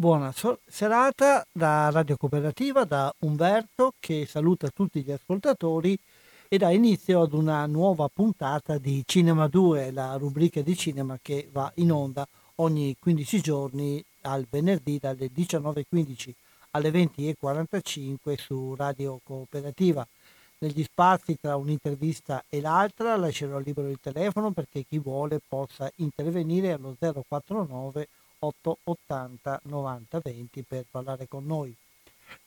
Buona serata da Radio Cooperativa, da Umberto che saluta tutti gli ascoltatori e dà inizio ad una nuova puntata di Cinema 2, la rubrica di cinema che va in onda ogni 15 giorni al venerdì dalle 19.15 alle 20.45 su Radio Cooperativa. Negli spazi tra un'intervista e l'altra lascerò libero il telefono perché chi vuole possa intervenire allo 049 880 90 20 per parlare con noi.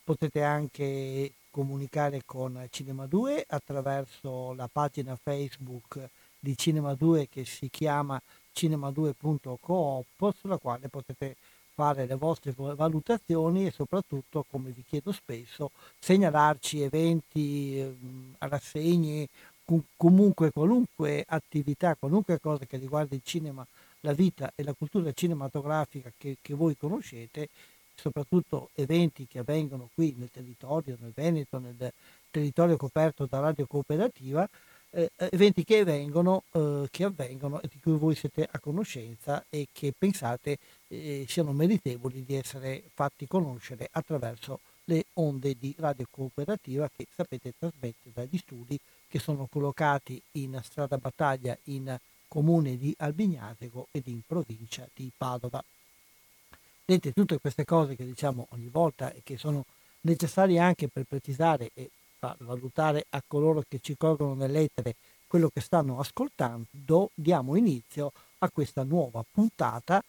Potete anche comunicare con Cinema 2 attraverso la pagina Facebook di Cinema 2 che si chiama cinema2.coop sulla quale potete fare le vostre valutazioni e soprattutto, come vi chiedo spesso, segnalarci eventi, ehm, rassegne, comunque qualunque attività, qualunque cosa che riguarda il cinema la vita e la cultura cinematografica che, che voi conoscete, soprattutto eventi che avvengono qui nel territorio, nel Veneto, nel territorio coperto da Radio Cooperativa, eh, eventi che avvengono, eh, che avvengono e di cui voi siete a conoscenza e che pensate eh, siano meritevoli di essere fatti conoscere attraverso le onde di Radio Cooperativa che sapete trasmette dagli studi che sono collocati in strada battaglia in comune di Albignatego ed in provincia di Padova. Vedete tutte queste cose che diciamo ogni volta e che sono necessarie anche per precisare e far valutare a coloro che ci colgono nell'etere quello che stanno ascoltando, diamo inizio a questa nuova puntata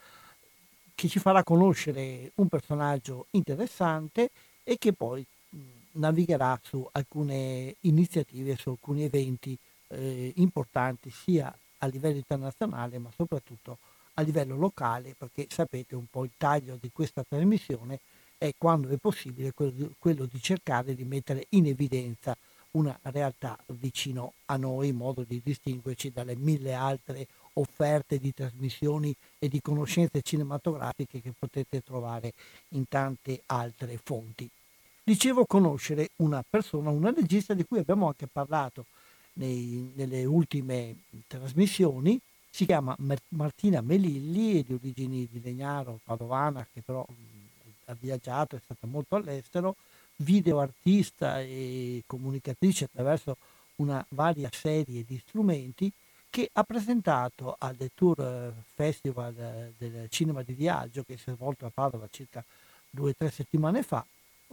che ci farà conoscere un personaggio interessante e che poi navigherà su alcune iniziative, su alcuni eventi eh, importanti sia a livello internazionale, ma soprattutto a livello locale, perché sapete un po' il taglio di questa trasmissione è quando è possibile quello di, cercare di mettere in evidenza una realtà vicino a noi in modo di distinguerci dalle mille altre offerte di trasmissioni e di conoscenze cinematografiche che potete trovare in tante altre fonti. Dicevo conoscere una persona, una regista di cui abbiamo anche parlato nei, nelle ultime trasmissioni. Si chiama Martina Melilli, di origini di Legnaro, padovana, che però ha viaggiato, è stata molto all'estero, video artista e comunicatrice attraverso una varia serie di strumenti che ha presentato al The Tour Festival del Cinema di Viaggio che si è svolto a Padova circa due o tre settimane fa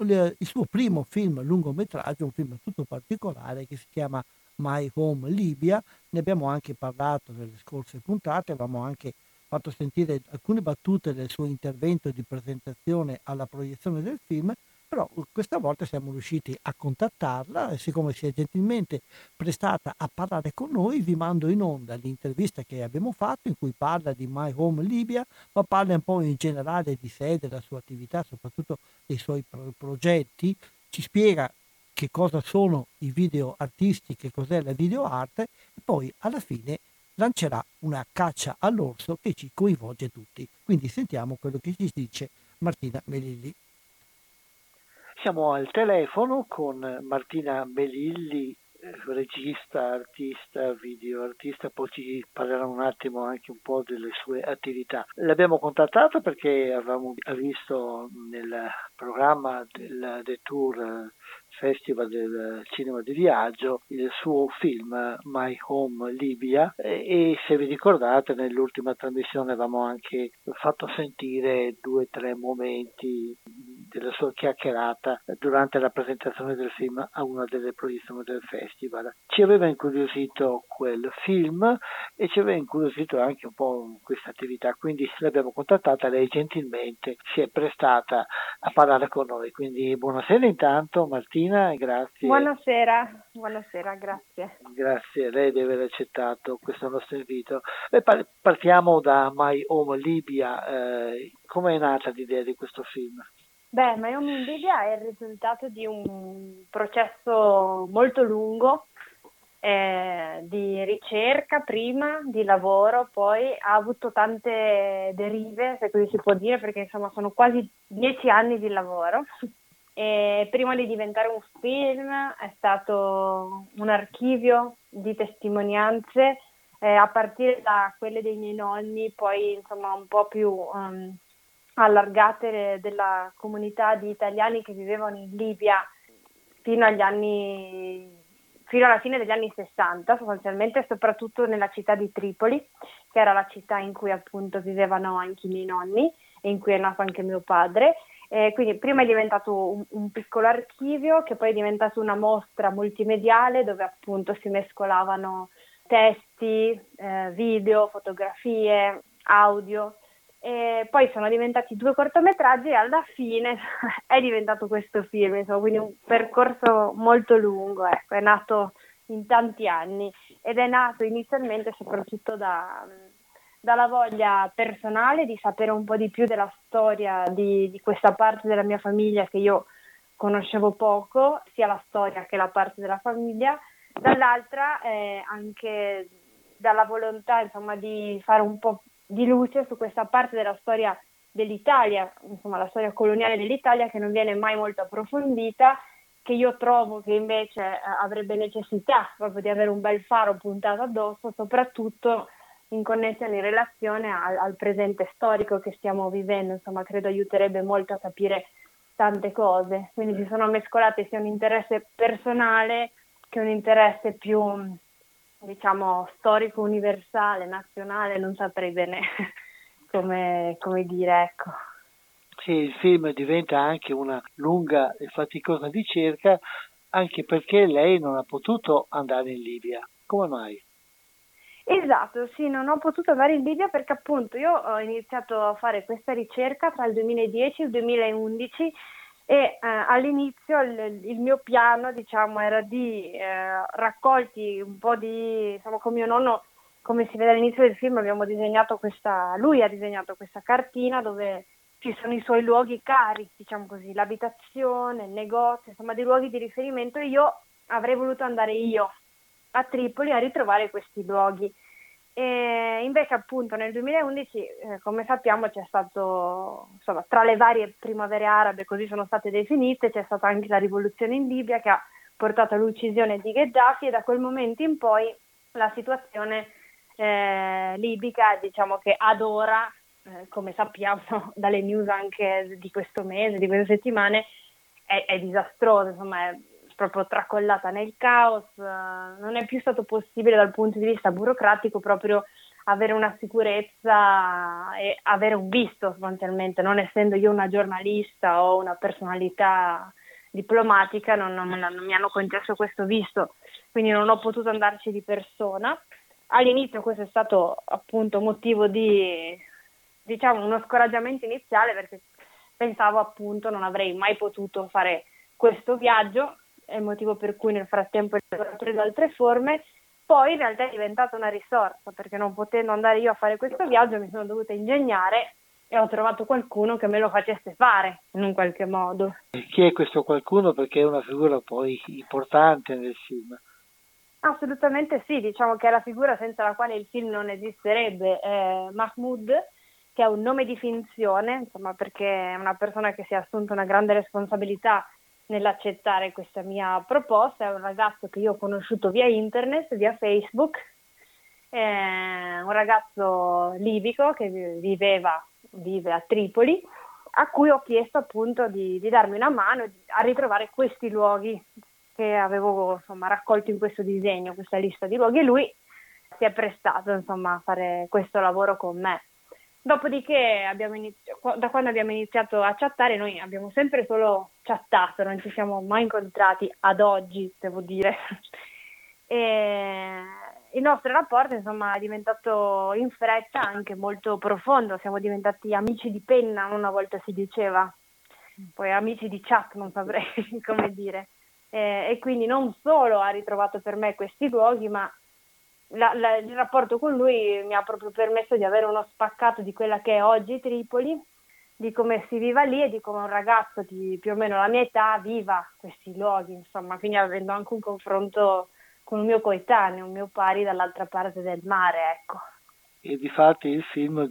il suo primo film lungometraggio, un film tutto particolare che si chiama My Home Libia, ne abbiamo anche parlato nelle scorse puntate, avevamo anche fatto sentire alcune battute del suo intervento di presentazione alla proiezione del film, però questa volta siamo riusciti a contattarla e siccome si è gentilmente prestata a parlare con noi vi mando in onda l'intervista che abbiamo fatto in cui parla di My Home Libia, ma parla un po' in generale di sé, della sua attività, soprattutto dei suoi pro- progetti, ci spiega che cosa sono i video artisti, che cos'è la video arte e poi alla fine lancerà una caccia all'orso che ci coinvolge tutti. Quindi sentiamo quello che ci dice Martina Melilli. Siamo al telefono con Martina Melilli eh, regista, artista, video artista, poi ci parlerà un attimo anche un po' delle sue attività. L'abbiamo contattato perché avevamo visto nel programma del, del tour Festival del Cinema di Viaggio, il suo film My Home Libia e, se vi ricordate nell'ultima trasmissione avevamo anche fatto sentire due o tre momenti della sua chiacchierata durante la presentazione del film a una delle proiezioni del festival. Ci aveva incuriosito quel film e ci aveva incuriosito anche un po' questa attività, quindi l'abbiamo contattata, lei gentilmente si è prestata a parlare con noi. Quindi buonasera intanto Martina, grazie. Buonasera, buonasera, grazie. Grazie a lei di aver accettato questo nostro invito. Beh, partiamo da My Home Libia, eh, come è nata l'idea di questo film? Beh, My Home in Libia è il risultato di un processo molto lungo eh, di ricerca prima, di lavoro, poi ha avuto tante derive, se così si può dire, perché insomma sono quasi dieci anni di lavoro. E prima di diventare un film è stato un archivio di testimonianze eh, a partire da quelle dei miei nonni, poi insomma un po' più um, allargate della comunità di italiani che vivevano in Libia fino agli anni fino alla fine degli anni 60, sostanzialmente soprattutto nella città di Tripoli, che era la città in cui appunto vivevano anche i miei nonni e in cui è nato anche mio padre. Eh, quindi prima è diventato un, un, piccolo archivio che poi è diventato una mostra multimediale dove appunto si mescolavano testi, eh, video, fotografie, audio. E poi sono diventati due cortometraggi e alla fine è diventato questo film, insomma, quindi un percorso molto lungo, ecco, è nato in tanti anni ed è nato inizialmente soprattutto da, dalla voglia personale di sapere un po' di più della storia di, di questa parte della mia famiglia che io conoscevo poco, sia la storia che la parte della famiglia, dall'altra eh, anche dalla volontà insomma, di fare un po' di luce su questa parte della storia dell'Italia, insomma la storia coloniale dell'Italia che non viene mai molto approfondita, che io trovo che invece eh, avrebbe necessità proprio di avere un bel faro puntato addosso, soprattutto in connessione, in relazione al, al presente storico che stiamo vivendo, insomma credo aiuterebbe molto a capire tante cose, quindi si sono mescolate sia un interesse personale che un interesse più diciamo, storico universale, nazionale, non saprei bene come, come dire, ecco. Sì, il film diventa anche una lunga e faticosa ricerca anche perché lei non ha potuto andare in Libia. Come mai? Esatto, sì, non ho potuto andare in Libia perché appunto io ho iniziato a fare questa ricerca tra il 2010 e il 2011 e eh, all'inizio il, il, mio piano diciamo, era di eh, raccolti un po' di, insomma, con mio nonno, come si vede all'inizio del film, abbiamo disegnato questa, lui ha disegnato questa cartina dove ci sono i suoi luoghi cari, diciamo così, l'abitazione, il negozio, insomma dei luoghi di riferimento e io avrei voluto andare io a Tripoli a ritrovare questi luoghi. E invece appunto nel 2011, eh, come sappiamo, c'è stato, insomma, tra le varie primavere arabe, così sono state definite, c'è stata anche la rivoluzione in Libia che ha portato all'uccisione di Gheddafi e da quel momento in poi la situazione eh, libica, diciamo che ad ora, eh, come sappiamo dalle news anche di questo mese, di queste settimane, è, è disastrosa, insomma è proprio tracollata nel caos, eh, non è più stato possibile dal punto di vista burocratico proprio avere una sicurezza e avere un visto sostanzialmente, non essendo io una giornalista o una personalità diplomatica, non, non, non mi hanno concesso questo visto, quindi non ho potuto andarci di persona. All'inizio questo è stato appunto motivo di diciamo uno scoraggiamento iniziale perché pensavo appunto non avrei mai potuto fare questo viaggio è il motivo per cui nel frattempo ho preso altre forme. Poi in realtà è diventata una risorsa perché non potendo andare io a fare questo viaggio mi sono dovuta ingegnare e ho trovato qualcuno che me lo facesse fare in un qualche modo. Chi è questo qualcuno? Perché è una figura poi importante nel film. Assolutamente sì, diciamo che è la figura senza la quale il film non esisterebbe. Eh, Mahmoud, che è un nome di finzione, insomma, perché è una persona che si è assunta una grande responsabilità nell'accettare questa mia proposta, è un ragazzo che io ho conosciuto via internet, via Facebook, un ragazzo libico che viveva, vive a Tripoli, a cui ho chiesto appunto di, di darmi una mano a ritrovare questi luoghi che avevo insomma, raccolto in questo disegno, questa lista di luoghi, e lui si è prestato insomma, a fare questo lavoro con me. Dopodiché, iniziato, da quando abbiamo iniziato a chattare, noi abbiamo sempre solo chattato, non ci siamo mai incontrati ad oggi, devo dire. E il nostro rapporto insomma, è diventato in fretta anche molto profondo, siamo diventati amici di penna, una volta si diceva, poi amici di chat, non saprei come dire. E, e quindi non solo ha ritrovato per me questi luoghi, ma la, la, il rapporto con lui mi ha proprio permesso di avere uno spaccato di quella che è oggi Tripoli, di come si viva lì e di come un ragazzo di più o meno la mia età viva questi luoghi, insomma, quindi avendo anche un confronto con un mio coetaneo, un mio pari dall'altra parte del mare, ecco. E di fatti il film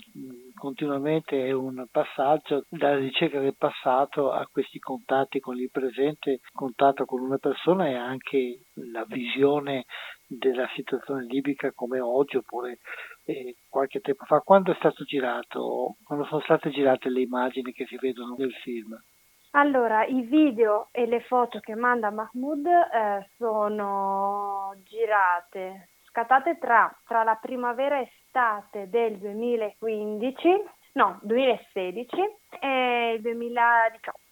continuamente è un passaggio dalla ricerca del passato a questi contatti con il presente, contatto con una persona e anche la visione della situazione libica come oggi oppure eh, qualche tempo fa. Quando è stato girato, quando sono state girate le immagini che si vedono nel film? Allora, i video e le foto che manda Mahmoud eh, sono girate, scattate tra, tra la primavera e estate del 2015, no, 2016 e il 2018.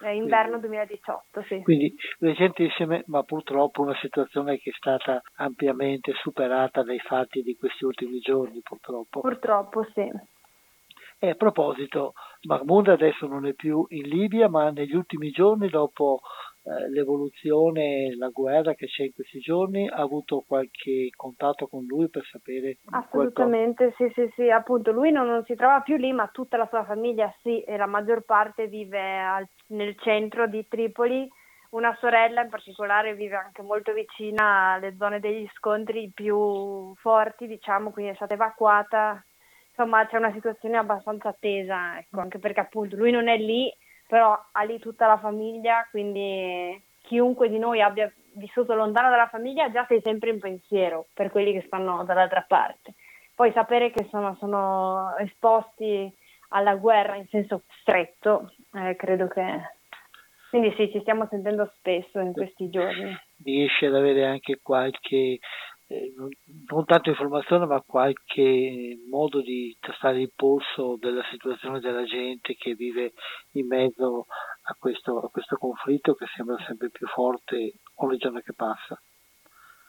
Eh, inverno 2018, sì. Quindi recentissime, ma purtroppo una situazione che è stata ampiamente superata dai fatti di questi ultimi giorni, purtroppo. Purtroppo, sì. E a proposito, Mahmoud adesso non è più in Libia, ma negli ultimi giorni, dopo eh, l'evoluzione, la guerra che c'è in questi giorni, ha avuto qualche contatto con lui per sapere? Assolutamente, qualcosa? sì, sì, sì, appunto lui non, non, si trova più lì, ma tutta la sua famiglia sì, e la maggior parte vive al, nel centro di Tripoli. Una sorella in particolare vive anche molto vicina alle zone degli scontri più forti, diciamo, quindi è stata evacuata. Insomma, c'è una situazione abbastanza tesa, ecco, anche perché appunto lui non è lì, però ha lì tutta la famiglia, quindi chiunque di noi abbia vissuto lontano dalla famiglia già sei sempre in pensiero per quelli che stanno dall'altra parte. Poi sapere che sono, sono esposti alla guerra in senso stretto, eh, credo che... Quindi sì, ci stiamo sentendo spesso in questi giorni. Riesci ad avere anche qualche eh, non, non, tanto informazione ma qualche modo di tastare il polso della situazione della gente che vive in mezzo a questo, a questo conflitto che sembra sempre più forte ogni giorno che passa.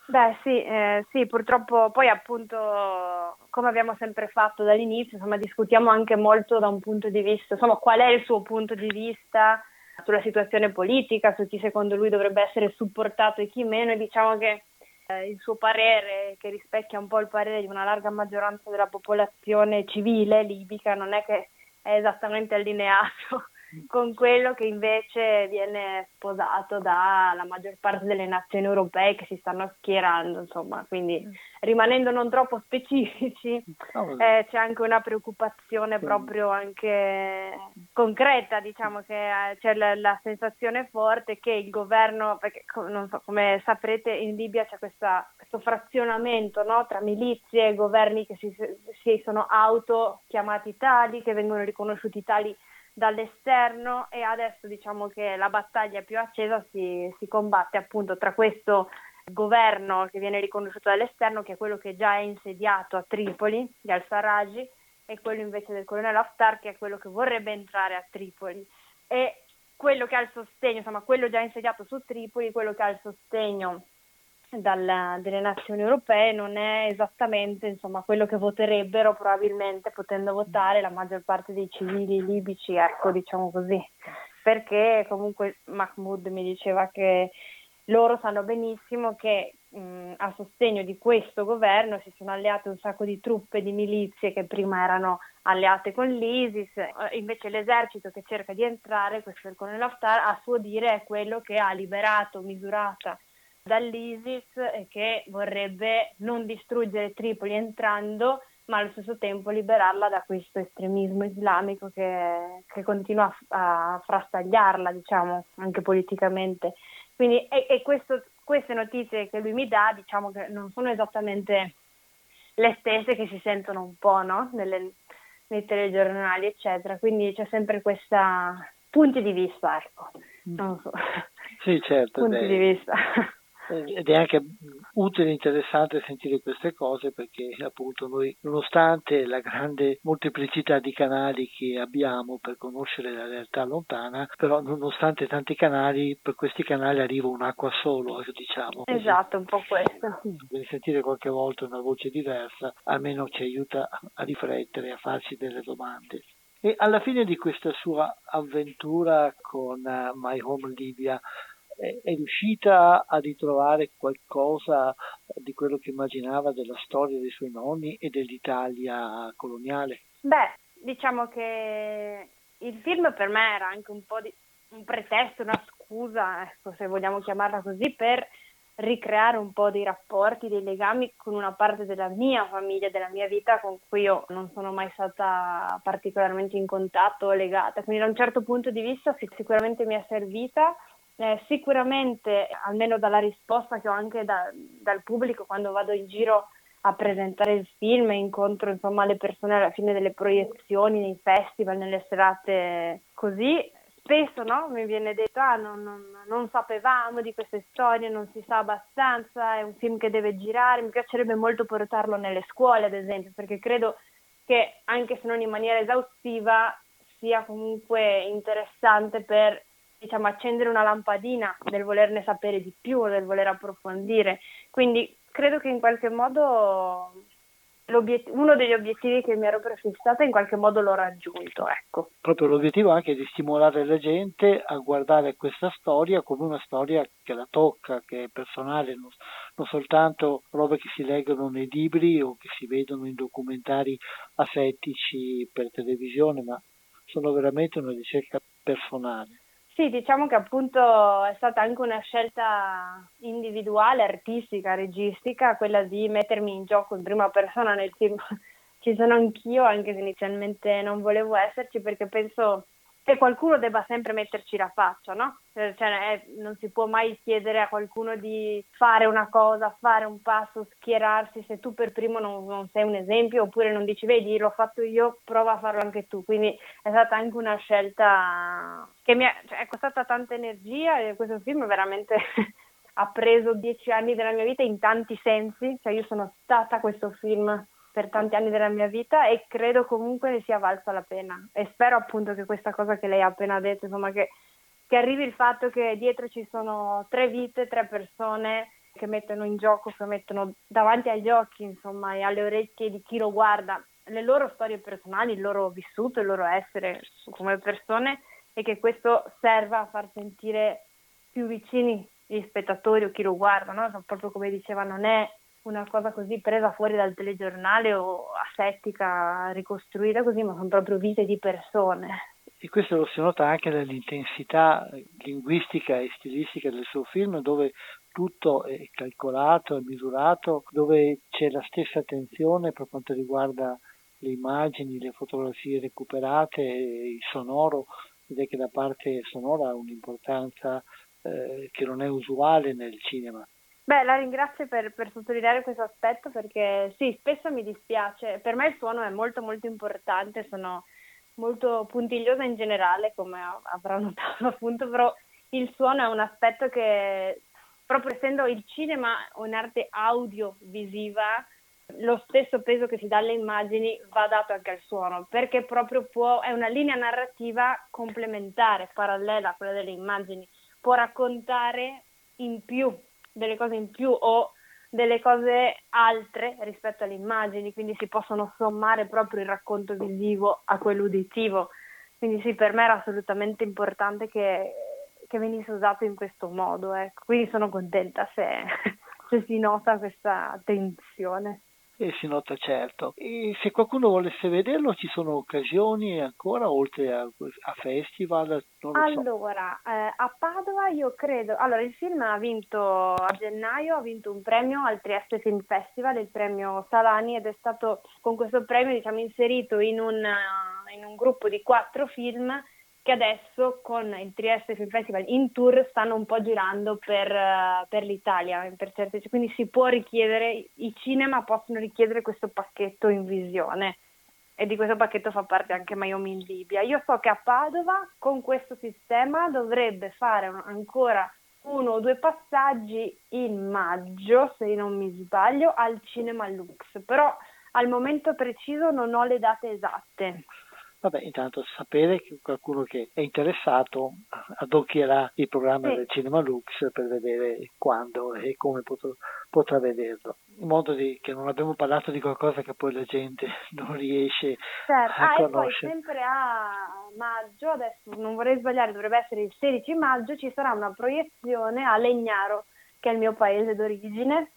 Beh sì, eh, sì, purtroppo poi appunto come abbiamo sempre fatto dall'inizio, insomma discutiamo anche molto da un punto di vista, insomma qual è il suo punto di vista sulla situazione politica, su chi secondo lui dovrebbe essere supportato e chi meno e diciamo che eh, il suo parere, che rispecchia un po' il parere di una larga maggioranza della popolazione civile libica, non è che è esattamente allineato con quello che invece viene sposato dalla maggior parte delle nazioni europee che si stanno schierando, insomma, quindi mm. rimanendo non troppo specifici eh, c'è anche una preoccupazione proprio anche concreta, diciamo che eh, c'è la, la, sensazione forte che il governo, perché non so, come saprete in Libia c'è questa, questo frazionamento no, tra milizie e governi che si, si sono auto chiamati tali, che vengono riconosciuti tali dall'esterno e adesso diciamo che la battaglia più accesa si, si combatte appunto tra questo governo che viene riconosciuto dall'esterno, che è quello che già è insediato a Tripoli, di al-Sarraj, e quello invece del colonnello Haftar, che è quello che vorrebbe entrare a Tripoli. E quello che ha il sostegno, insomma, quello già insediato su Tripoli, quello che ha il sostegno dal, delle nazioni europee non è esattamente insomma, quello che voterebbero probabilmente potendo votare la maggior parte dei civili libici, ecco diciamo così, perché comunque Mahmoud mi diceva che loro sanno benissimo che mh, a sostegno di questo governo si sono alleate un sacco di truppe, di milizie che prima erano alleate con l'ISIS, invece l'esercito che cerca di entrare, questo è il colonnello Haftar, a suo dire è quello che ha liberato Misurata dall'ISIS e che vorrebbe non distruggere Tripoli entrando, ma allo stesso tempo liberarla da questo estremismo islamico che, che continua a, a, frastagliarla, diciamo, anche politicamente. Quindi, e, e questo, queste notizie che lui mi dà, diciamo che non sono esattamente le stesse che si sentono un po' no? Nelle, nei telegiornali, eccetera. Quindi c'è sempre questa punti di vista, ecco. Non so. Sì, certo. Punti beh. di vista ed è anche utile e interessante sentire queste cose perché appunto noi nonostante la grande molteplicità di canali che abbiamo per conoscere la realtà lontana però nonostante tanti canali per questi canali arriva un'acqua solo diciamo. Esatto un po' questo. Quindi sentire qualche volta una voce diversa almeno ci aiuta a riflettere a farci delle domande. E alla fine di questa sua avventura con uh, My Home Libya è, riuscita a ritrovare qualcosa di quello che immaginava della storia dei suoi nonni e dell'Italia coloniale? Beh, diciamo che il film per me era anche un po' di un pretesto, una scusa, ecco, se vogliamo chiamarla così, per ricreare un po' dei rapporti, dei legami con una parte della mia famiglia, della mia vita con cui io non sono mai stata particolarmente in contatto o legata. Quindi da un certo punto di vista sicuramente mi è servita eh, sicuramente, almeno dalla risposta che ho anche da, dal pubblico quando vado in giro a presentare il film e incontro insomma le persone alla fine delle proiezioni, nei festival, nelle serate così, spesso no, mi viene detto ah non, non, non, sapevamo di queste storie, non si sa abbastanza, è un film che deve girare, mi piacerebbe molto portarlo nelle scuole ad esempio perché credo che anche se non in maniera esaustiva sia comunque interessante per diciamo, accendere una lampadina del volerne sapere di più, del voler approfondire. Quindi credo che in qualche modo uno degli obiettivi che mi ero prefissata in qualche modo l'ho raggiunto. Ecco. Proprio l'obiettivo anche di stimolare la gente a guardare questa storia come una storia che la tocca, che è personale, non, non soltanto robe che si leggono nei libri o che si vedono in documentari asettici per televisione, ma sono veramente una ricerca personale. Sì, diciamo che appunto è stata anche una scelta individuale, artistica, registica, quella di mettermi in gioco in prima persona nel film. Ci sono anch'io, anche se inizialmente non volevo esserci, perché penso e qualcuno debba sempre metterci la faccia, no? Eh, cioè, è, non si può mai chiedere a qualcuno di fare una cosa, fare un passo, schierarsi se tu per primo non, non, sei un esempio oppure non dici vedi l'ho fatto io, prova a farlo anche tu. Quindi è stata anche una scelta che mi è, cioè, è costata tanta energia e questo film veramente ha preso dieci anni della mia vita in tanti sensi, cioè io sono stata questo film per tanti anni della mia vita e credo comunque ne sia valsa la pena e spero appunto che questa cosa che lei ha appena detto, insomma che, che arrivi il fatto che dietro ci sono tre vite, tre persone che mettono in gioco, che mettono davanti agli occhi insomma e alle orecchie di chi lo guarda le loro storie personali, il loro vissuto, il loro essere come persone e che questo serva a far sentire più vicini gli spettatori o chi lo guarda, no? proprio come diceva non è una cosa così presa fuori dal telegiornale o asettica, ricostruita così, ma sono proprio vite di persone. E questo lo si nota anche nell'intensità linguistica e stilistica del suo film, dove tutto è calcolato, è misurato, dove c'è la stessa attenzione per quanto riguarda le immagini, le fotografie recuperate, il sonoro, ed è che la parte sonora ha un'importanza eh, che non è usuale nel cinema. Beh, la ringrazio per, per, sottolineare questo aspetto perché sì, spesso mi dispiace. Per me il suono è molto molto importante, sono molto puntigliosa in generale, come avrò notato appunto, però il suono è un aspetto che, proprio essendo il cinema un'arte audiovisiva, lo stesso peso che si dà alle immagini va dato anche al suono, perché proprio può, è una linea narrativa complementare, parallela a quella delle immagini, può raccontare in più delle cose in più o delle cose altre rispetto alle immagini, quindi si possono sommare proprio il racconto visivo a quello uditivo. Quindi sì, per me era assolutamente importante che, che venisse usato in questo modo, ecco. quindi sono contenta se, se si nota questa tensione. E si nota certo. E se qualcuno volesse vederlo ci sono occasioni ancora oltre a, a festival? allora, so. eh, a Padova io credo, allora il film ha vinto a gennaio, ha vinto un premio al Trieste Film Festival, il premio Salani ed è stato con questo premio diciamo inserito in un, in un gruppo di quattro film che adesso con il Trieste Film Festival in tour stanno un po' girando per, uh, per l'Italia, per certe, quindi si può richiedere, i cinema possono richiedere questo pacchetto in visione e di questo pacchetto fa parte anche Miami in Libia. Io so che a Padova con questo sistema dovrebbe fare un, ancora uno o due passaggi in maggio, se non mi sbaglio, al Cinema Lux, però al momento preciso non ho le date esatte. Vabbè, intanto sapere che qualcuno che è interessato adocchierà il programma sì. del Cinema Lux per vedere quando e come potrà, potrà vederlo. In modo di, che non abbiamo parlato di qualcosa che poi la gente non riesce certo. a ah, conoscere. E poi sempre a maggio, adesso non vorrei sbagliare, dovrebbe essere il 16 maggio, ci sarà una proiezione a Legnaro, che è il mio paese d'origine,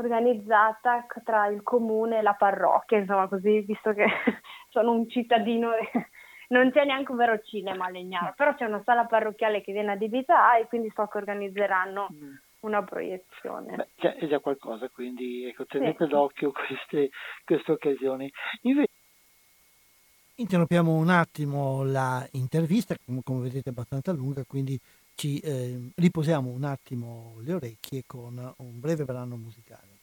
organizzata tra il comune e la parrocchia, insomma così, visto che sono un cittadino, non c'è neanche un vero cinema a Legnaro, però c'è una sala parrocchiale che viene adibita e quindi so che organizzeranno mm. una proiezione. Beh, cioè, è già qualcosa, quindi ecco, tenete sì. d'occhio queste, queste occasioni. Invece... Interrompiamo un attimo l'intervista, come, come vedete è abbastanza lunga, quindi ci eh, riposiamo un attimo le orecchie con un breve brano musicale.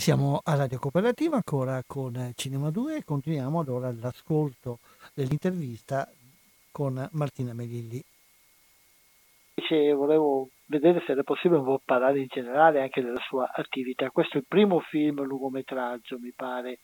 Siamo a Radio Cooperativa ancora con Cinema 2 e continuiamo allora l'ascolto dell'intervista con Martina Melilli. Volevo vedere se era possibile un po' parlare in generale anche della sua attività. Questo è il primo film lungometraggio, mi pare,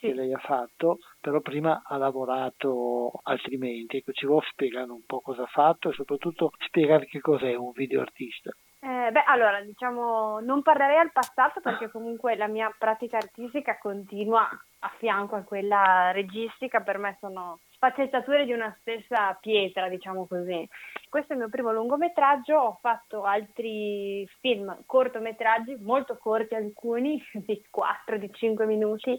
sì. che lei ha fatto, però prima ha lavorato altrimenti. Ecco, ci vuole spiegare un po' cosa ha fatto e soprattutto spiegare che cos'è un videoartista. Eh, beh, allora, diciamo, non parlerei al passato perché comunque la mia pratica artistica continua a fianco a quella registica, per me sono sfaccettature di una stessa pietra, diciamo così. Questo è il mio primo lungometraggio, ho fatto altri film, cortometraggi, molto corti alcuni, di 4, di 5 minuti,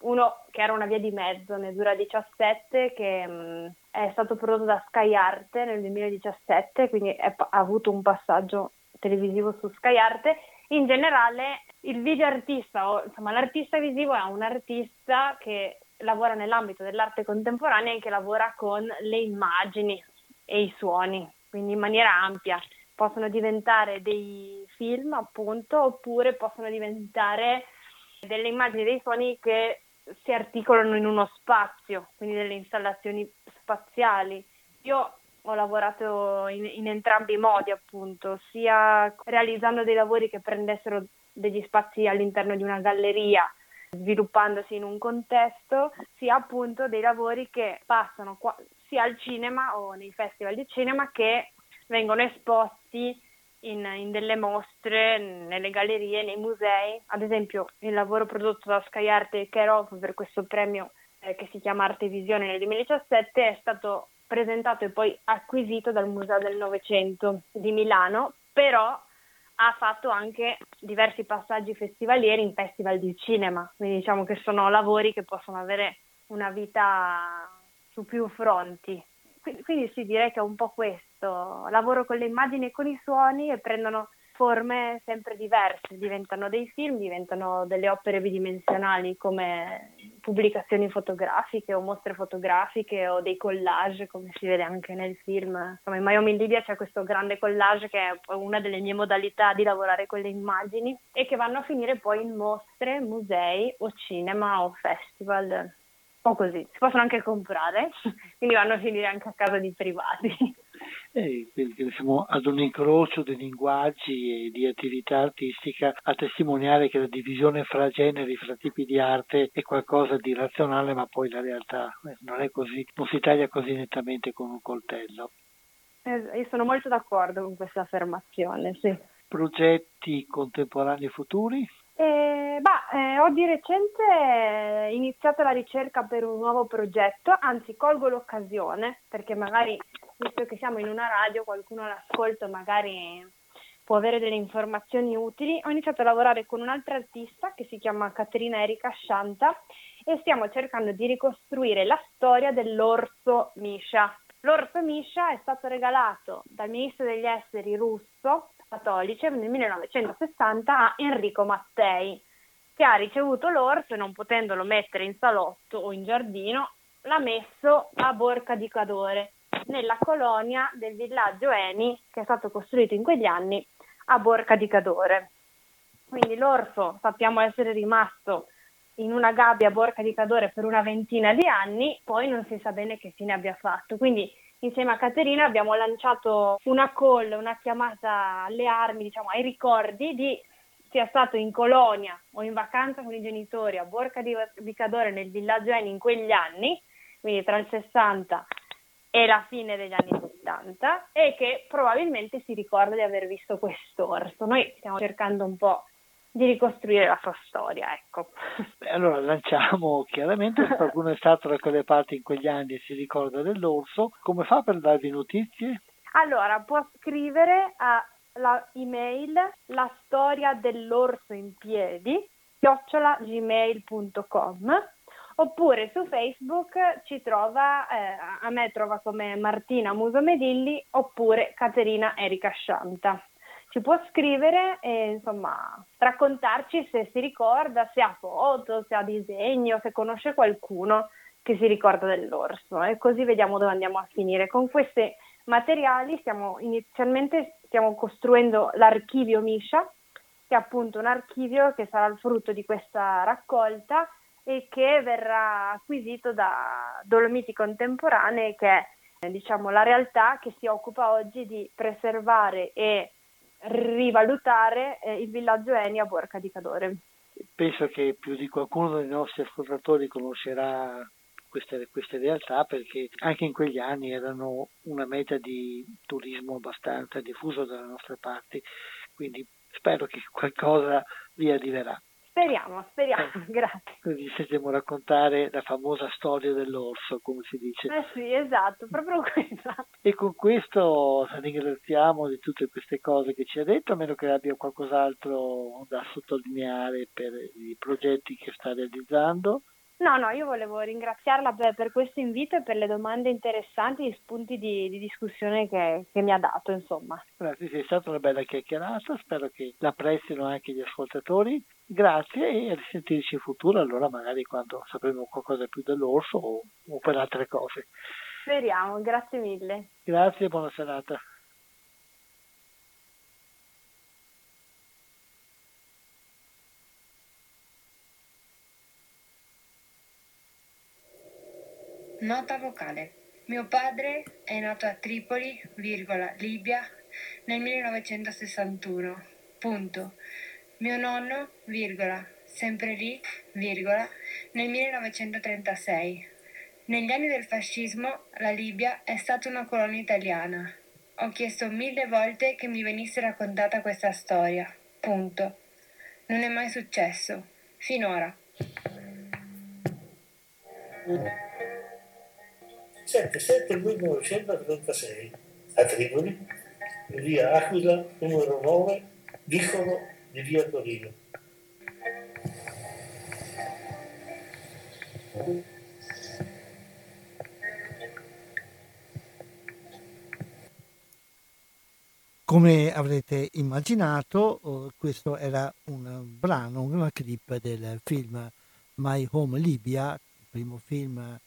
uno che era una via di mezzo, ne dura 17, che mh, mm, è stato prodotto da Sky Art nel 2017, quindi è, ha avuto un passaggio televisivo su Sky Arte, in generale il video artista o insomma l'artista visivo è un artista che lavora nell'ambito dell'arte contemporanea e che lavora con le immagini e i suoni, quindi in maniera ampia. Possono diventare dei film, appunto, oppure possono diventare delle immagini dei suoni che si articolano in uno spazio, quindi delle installazioni spaziali. Io ho lavorato in, in, entrambi i modi, appunto, sia realizzando dei lavori che prendessero degli spazi all'interno di una galleria, sviluppandosi in un contesto, sia appunto dei lavori che passano qua, sia al cinema o nei festival di cinema che vengono esposti in, in, delle mostre, nelle gallerie, nei musei. Ad esempio, il lavoro prodotto da Sky Art e Care per questo premio eh, che si chiama Arte Visione nel 2017 è stato presentato e poi acquisito dal Museo del Novecento di Milano, però ha fatto anche diversi passaggi festivalieri in festival di cinema, quindi diciamo che sono lavori che possono avere una vita su più fronti. Quindi, quindi sì, direi che è un po' questo, lavoro con le immagini e con i suoni e prendono forme sempre diverse, diventano dei film, diventano delle opere bidimensionali come pubblicazioni fotografiche o mostre fotografiche o dei collage come si vede anche nel film. Insomma, in Miami in Libia c'è questo grande collage che è una delle mie modalità di lavorare con le immagini e che vanno a finire poi in mostre, musei o cinema o festival o così. Si possono anche comprare, quindi vanno a finire anche a casa di privati. Eh, siamo ad un incrocio di linguaggi e di attività artistica a testimoniare che la divisione fra generi, fra tipi di arte è qualcosa di razionale, ma poi la realtà eh, non è così, non si taglia così nettamente con un coltello. Eh, io sono molto d'accordo con questa affermazione, sì. Progetti contemporanei futuri? Eh, bah, eh, ho di recente iniziato la ricerca per un nuovo progetto, anzi colgo l'occasione perché magari, visto che siamo in una radio, qualcuno l'ascolta magari può avere delle informazioni utili. Ho iniziato a lavorare con un'altra artista che si chiama Caterina Erika Shanta e stiamo cercando di ricostruire la storia dell'orso Misha. L'orso Misha è stato regalato dal ministro degli esteri russo cattolice nel 1960 a Enrico Mattei, che ha ricevuto l'orso e non potendolo mettere in salotto o in giardino, l'ha messo a Borca di Cadore, nella colonia del villaggio Eni, che è stato costruito in quegli anni a Borca di Cadore. Quindi l'orso sappiamo essere rimasto in una gabbia a Borca di Cadore per una ventina di anni, poi non si sa bene che fine abbia fatto. Quindi insieme a Caterina abbiamo lanciato una call, una chiamata alle armi, diciamo, ai ricordi di sia stato in colonia o in vacanza con i genitori a Borca di, di Cadore nel villaggio Eni in quegli anni, quindi tra il 60 e la fine degli anni 70, e che probabilmente si ricorda di aver visto quest'orso. Noi stiamo cercando un po' di ricostruire la sua storia, ecco. Allora lanciamo chiaramente se qualcuno è stato da quelle parti in quegli anni e si ricorda dell'orso, come fa per darvi notizie? Allora, può scrivere alla email la storia dell'orso in piedi chiocciolagmail.com oppure su Facebook ci trova, eh, a me trova come Martina Muso Medilli oppure Caterina Erika Scianta ci può scrivere e insomma raccontarci se si ricorda, se ha foto, se ha disegno, se conosce qualcuno che si ricorda dell'orso e così vediamo dove andiamo a finire. Con questi materiali stiamo inizialmente stiamo costruendo l'archivio Misha, che è appunto un archivio che sarà il frutto di questa raccolta e che verrà acquisito da Dolomiti Contemporanee, che è diciamo, la realtà che si occupa oggi di preservare e rivalutare eh, il villaggio Eni a Borca di Cadore. Penso che più di qualcuno dei nostri ascoltatori conoscerà queste, queste, realtà perché anche in quegli anni erano una meta di turismo abbastanza diffuso dalle nostre parti, quindi spero che qualcosa vi arriverà. Speriamo, speriamo, grazie. Così sentiamo raccontare la famosa storia dell'orso, come si dice. Eh sì, esatto, proprio questa. E con questo ringraziamo di tutte queste cose che ci ha detto, a meno che abbia qualcos'altro da sottolineare per i progetti che sta realizzando. No, no, io volevo ringraziarla per, per questo invito e per le domande interessanti e spunti di, di discussione che, che, mi ha dato, insomma. Grazie, è stata una bella chiacchierata, spero che l'apprezzino anche gli ascoltatori. Grazie e a risentirci in futuro, allora magari quando sapremo qualcosa più dell'orso o, o per altre cose. Speriamo, grazie mille. Grazie e buona serata. Nota vocale. Mio padre è nato a Tripoli, virgola, Libia, nel 1961. Punto. Mio nonno, virgola, sempre lì, virgola, nel 1936. Negli anni del fascismo la Libia è stata una colonia italiana. Ho chiesto mille volte che mi venisse raccontata questa storia. Punto. Non è mai successo. Finora. 7 1936 a Tripoli, via Aquila numero 9, vicolo di via Torino. Come avrete immaginato, oh, questo era un brano, una clip del film My Home Libya, il primo film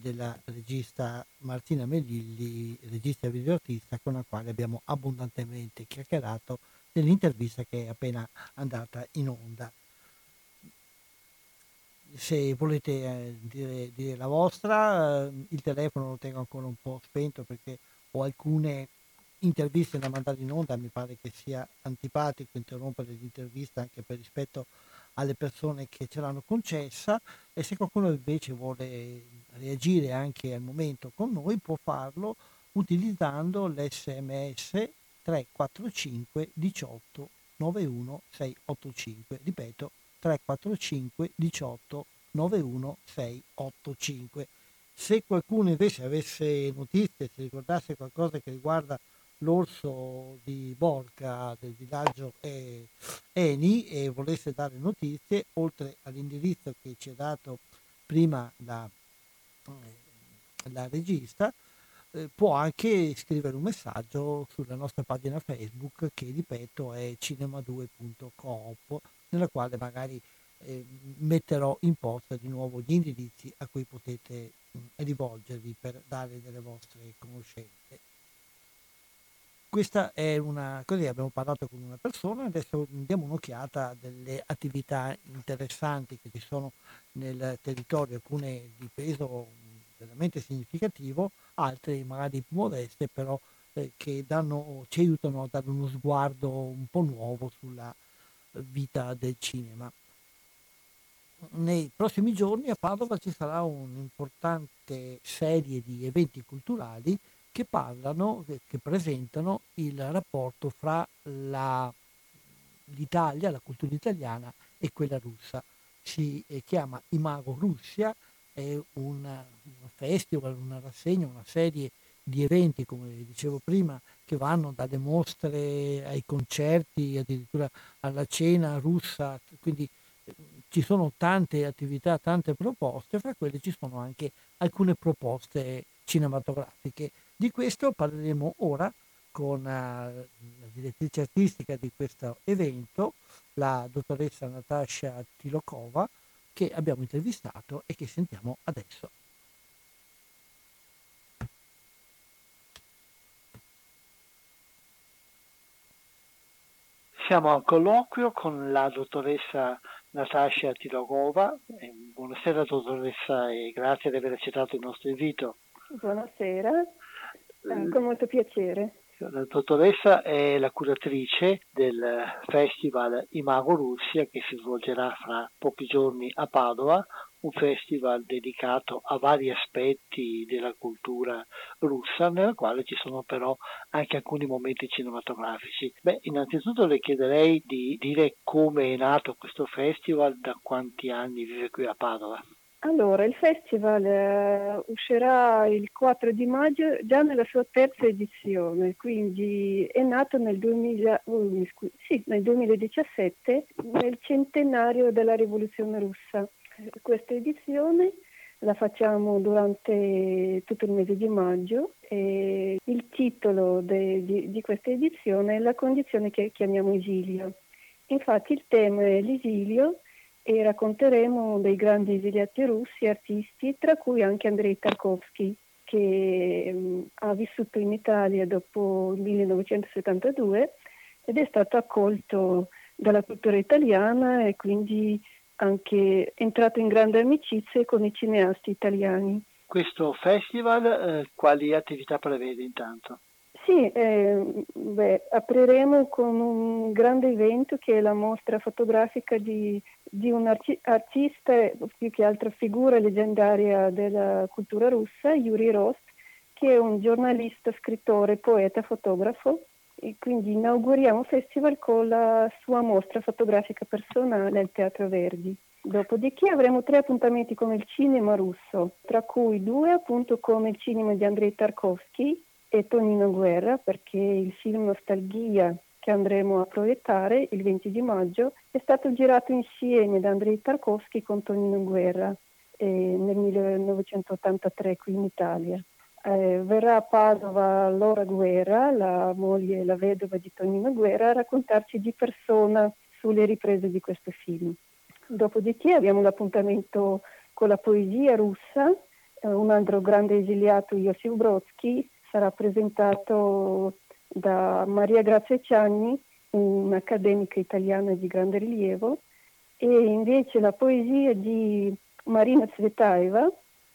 della regista Martina Melilli, regista e videoartista con la quale abbiamo abbondantemente chiacchierato nell'intervista che è appena andata in onda. Se volete eh, dire, dire, la vostra, eh, il telefono lo tengo ancora un po' spento perché ho alcune interviste da mandare in onda, mi pare che sia antipatico interrompere l'intervista anche per rispetto alle persone che ce l'hanno concessa e se qualcuno invece vuole reagire anche al momento con noi può farlo utilizzando l'sms 345 18 91 685 ripeto 345 18 91 685 se qualcuno invece avesse notizie se ricordasse qualcosa che riguarda l'orso di Borca del villaggio Eni e volesse dare notizie, oltre all'indirizzo che ci ha dato prima la, eh, la regista, eh, può anche scrivere un messaggio sulla nostra pagina Facebook che ripeto è cinema2.coop nella quale magari eh, metterò in posta di nuovo gli indirizzi a cui potete mh, rivolgervi per dare delle vostre conoscenze questa è una, così abbiamo parlato con una persona, adesso diamo un'occhiata delle attività interessanti che ci sono nel territorio, alcune di peso veramente significativo, altre magari più modeste, però eh, che danno, ci aiutano a dare uno sguardo un po' nuovo sulla vita del cinema. Nei prossimi giorni a Padova ci sarà un'importante serie di eventi culturali che parlano, che presentano il rapporto fra la, l'Italia, la cultura italiana e quella russa. Si eh, chiama Imago Russia, è un, festival, una rassegna, una serie di eventi, come dicevo prima, che vanno dalle mostre ai concerti, addirittura alla cena russa, quindi eh, ci sono tante attività, tante proposte, fra quelle ci sono anche alcune proposte cinematografiche. Di questo parleremo ora con uh, la direttrice artistica di questo evento, la dottoressa Natasha Tilokova, che abbiamo intervistato e che sentiamo adesso. Siamo al colloquio con la dottoressa Natasha Tilokova. Buonasera dottoressa e grazie di aver accettato il nostro invito. Buonasera. Eh, con molto piacere. La dottoressa è la curatrice del festival Imago Russia che si svolgerà fra pochi giorni a Padova, un festival dedicato a vari aspetti della cultura russa, nella quale ci sono però anche alcuni momenti cinematografici. Beh, innanzitutto le chiederei di dire come è nato questo festival, da quanti anni vive qui a Padova. Allora, il festival eh, uscirà il 4 di maggio già nella sua terza edizione, quindi è nato nel, 2000, uh, scu- sì, nel 2017, nel centenario della rivoluzione russa. Questa edizione la facciamo durante tutto il mese di maggio e il titolo de, di, di questa edizione è la condizione che chiamiamo esilio. Infatti il tema è l'esilio e racconteremo dei grandi esiliati russi, artisti, tra cui anche Andrei Tarkovsky, che um, ha vissuto in Italia dopo il 1972 ed è stato accolto dalla cultura italiana e quindi anche entrato in grande amicizia con i cineasti italiani. Questo festival eh, quali attività prevede intanto? Sì, eh, beh, apriremo con un grande evento che è la mostra fotografica di, di un arci- artista, più che altro figura leggendaria della cultura russa, Yuri Rost, che è un giornalista, scrittore, poeta, fotografo. E quindi inauguriamo il festival con la sua mostra fotografica personale al Teatro Verdi. Dopodiché avremo tre appuntamenti con il cinema russo, tra cui due appunto come il cinema di Andrei Tarkovsky, e Tonino Guerra perché il film Nostalgia che andremo a proiettare il 20 di maggio è stato girato insieme da Andrei Tarkovsky con Tonino Guerra eh, nel 1983 qui in Italia. Eh, verrà a Padova Laura Guerra, la moglie e la vedova di Tonino Guerra, a raccontarci di persona sulle riprese di questo film. Dopodiché abbiamo l'appuntamento con la poesia russa, eh, un altro grande esiliato, Iosif Brodsky, sarà presentato da Maria Grazia Cianni, un'accademica italiana di grande rilievo, e invece la poesia di Marina Zvetaeva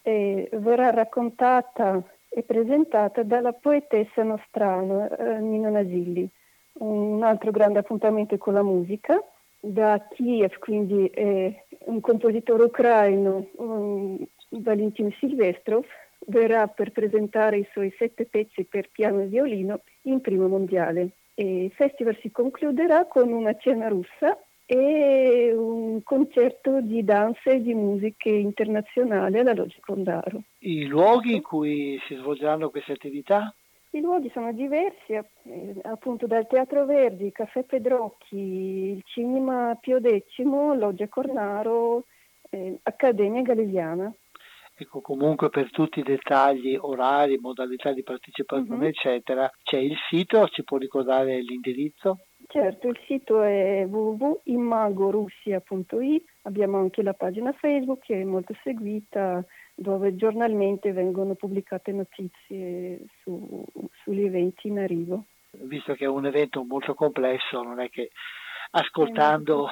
eh, verrà raccontata e presentata dalla poetessa nostrana eh, Nina Nasilli. Un altro grande appuntamento è con la musica, da Kiev, quindi è un compositore ucraino, um, Valentin Silvestrov, verrà per presentare i suoi sette pezzi per piano e violino in primo mondiale. E il festival si concluderà con una cena russa e un concerto di danze e di musiche internazionali alla Loggia Condaro. I luoghi in cui si svolgeranno queste attività? I luoghi sono diversi, eh, appunto dal Teatro Verdi, Caffè Pedrocchi, il Cinema Pio X, Loggia Cornaro, eh, Accademia Galileana. Ecco, comunque per tutti i dettagli, orari, modalità di partecipazione, uh-huh. eccetera, c'è il sito, ci può ricordare l'indirizzo? Certo, il sito è www.immagorussia.it, abbiamo anche la pagina Facebook che è molto seguita, dove giornalmente vengono pubblicate notizie su, sugli eventi in arrivo. Visto che è un evento molto complesso, non è che ascoltando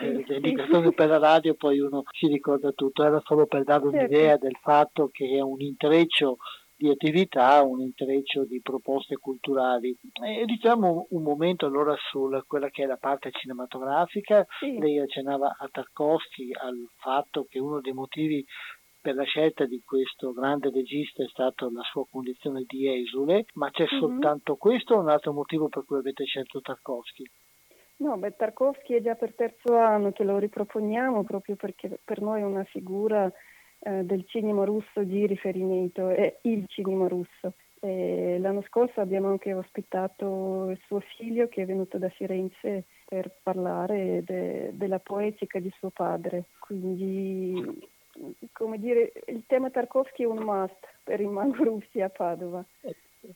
eh, le indicazioni per la radio poi uno si ricorda tutto, era solo per dare certo. un'idea del fatto che è un intreccio di attività, un intreccio di proposte culturali. E diciamo un momento allora su quella che è la parte cinematografica, sì. lei accennava a Tarkovsky al fatto che uno dei motivi per la scelta di questo grande regista è stata la sua condizione di esule, ma c'è mm-hmm. soltanto questo o un altro motivo per cui avete scelto Tarkovsky? No, beh, Tarkovsky è già per terzo anno che lo riproponiamo proprio perché per noi è una figura eh, del cinema russo di riferimento, è il cinema russo. E l'anno scorso abbiamo anche ospitato il suo figlio che è venuto da Firenze per parlare de, della poetica di suo padre. Quindi come dire, il tema Tarkovsky è un must per il mango russi a Padova.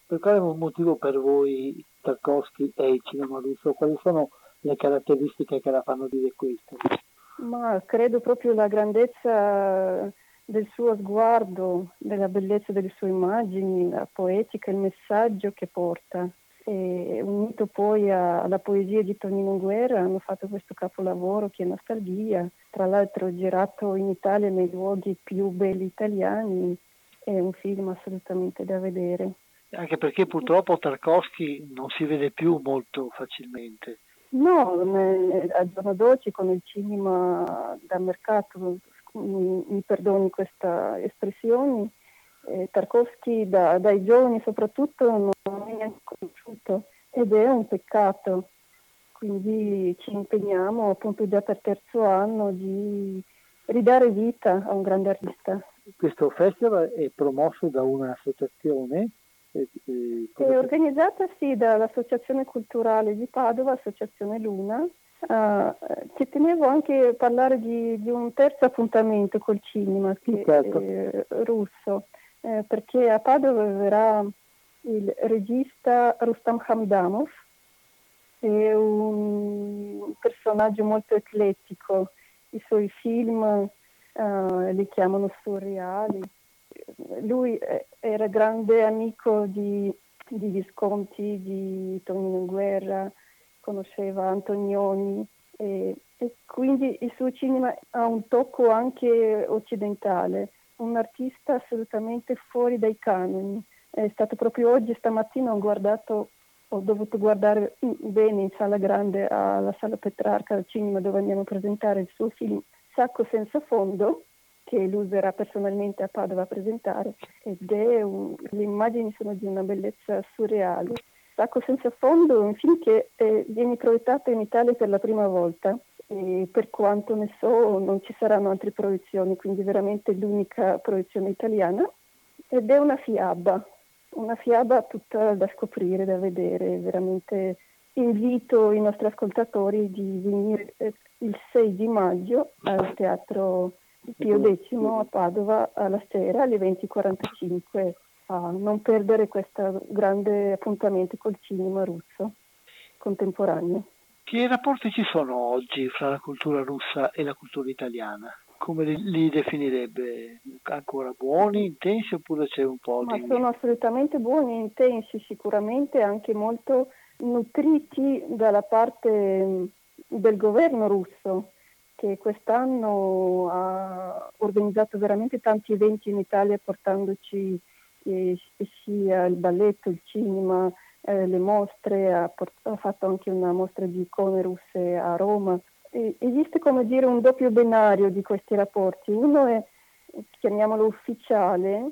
Per quale motivo per voi Tarkovsky è il cinema russo? Quali sono le caratteristiche che la fanno dire questo? Ma credo proprio la grandezza del suo sguardo, della bellezza delle sue immagini, la poetica, il messaggio che porta. E unito poi alla poesia di Tonino Guerra hanno fatto questo capolavoro che è Nostalgia, tra l'altro girato in Italia nei luoghi più belli italiani, è un film assolutamente da vedere. Anche perché purtroppo Tarkovsky non si vede più molto facilmente. No, al giorno d'oggi con il cinema da mercato, mi, mi perdoni questa espressione, eh, Tarkovsky da, dai giovani soprattutto non è conosciuto ed è un peccato quindi ci impegniamo appunto già per terzo anno di ridare vita a un grande artista. Questo festival è promosso da un'associazione? Eh, è organizzata sì dall'Associazione Culturale di Padova, Associazione Luna. Uh, ci tenevo anche a parlare di, di, un terzo appuntamento col cinema che certo. è russo, eh, perché a Padova verrà il regista Rustam Hamdamov, è un personaggio molto eclettico, i suoi film uh, li chiamano surreali. Lui era grande amico di, di Visconti, di Tonino Guerra, conosceva Antonioni e, e quindi il suo cinema ha un tocco anche occidentale, un artista assolutamente fuori dai canoni. È stato proprio oggi, stamattina, ho guardato ho dovuto guardare bene in sala grande alla sala Petrarca al cinema dove andiamo a presentare il suo film Sacco senza fondo che lui verrà personalmente a Padova a presentare ed è un, le immagini sono di una bellezza surreale. Sacco senza fondo è un film che eh, viene proiettato in Italia per la prima volta e per quanto ne so non ci saranno altre proiezioni, quindi veramente l'unica proiezione italiana ed è una fiaba, una fiaba tutta da scoprire, da vedere, veramente invito i nostri ascoltatori di venire eh, il 6 di maggio al Teatro Pio X a Padova alla sera alle 20.45 a non perdere questo grande appuntamento col cinema russo contemporaneo. Che rapporti ci sono oggi fra la cultura russa e la cultura italiana? Come li, li definirebbe? Ancora buoni, intensi oppure c'è un po' Ma di... sono assolutamente buoni, intensi, sicuramente anche molto nutriti dalla parte del governo russo che quest'anno ha organizzato veramente tanti eventi in Italia portandoci eh, sia il balletto, il cinema, eh, le mostre, ha, port- ha, fatto anche una mostra di icone russe a Roma. E, esiste come dire un doppio binario di questi rapporti. Uno è, chiamiamolo ufficiale,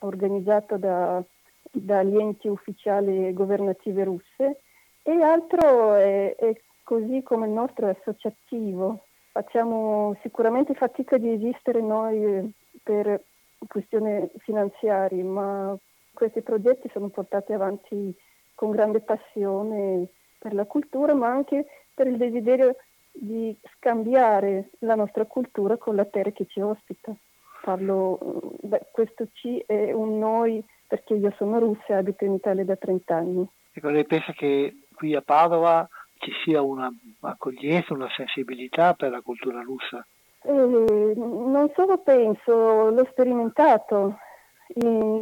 organizzato da, dagli enti ufficiali governative russe, e l'altro è, è così come il nostro associativo. Facciamo sicuramente fatica di esistere noi per questioni finanziarie, ma questi progetti sono portati avanti con grande passione per la cultura, ma anche per il desiderio di scambiare la nostra cultura con la terra che ci ospita. Parlo, beh, questo ci è un noi perché io sono russa e abito in Italia da 30 anni. Ecco, lei pensa che qui a Padova ci sia un'accoglienza, una sensibilità per la cultura russa? Eh, non solo penso, l'ho sperimentato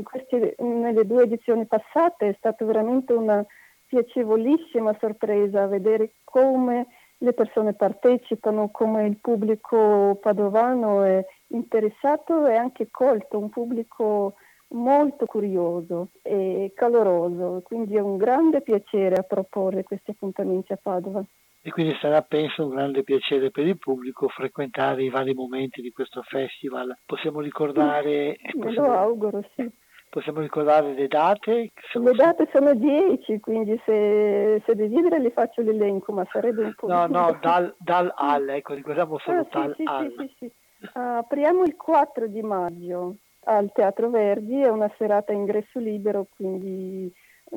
questi, nelle due edizioni passate è stata veramente una piacevolissima sorpresa vedere come le persone partecipano, come il pubblico padovano è interessato e anche colto, un pubblico molto curioso e caloroso, quindi è un grande piacere a proporre questi appuntamenti a Padova e quindi sarà penso un grande piacere per il pubblico frequentare i vari momenti di questo festival. Possiamo ricordare... Me possiamo, lo auguro, sì. Possiamo ricordare le date? Le date sono 10, quindi se, se desidera le faccio l'elenco, ma sarebbe un po'... No, no, dal, dal al, ecco, ricordiamo solo ah, dal sì, al. Sì, sì, sì. Uh, apriamo il 4 di maggio al Teatro Verdi, è una serata a ingresso libero, quindi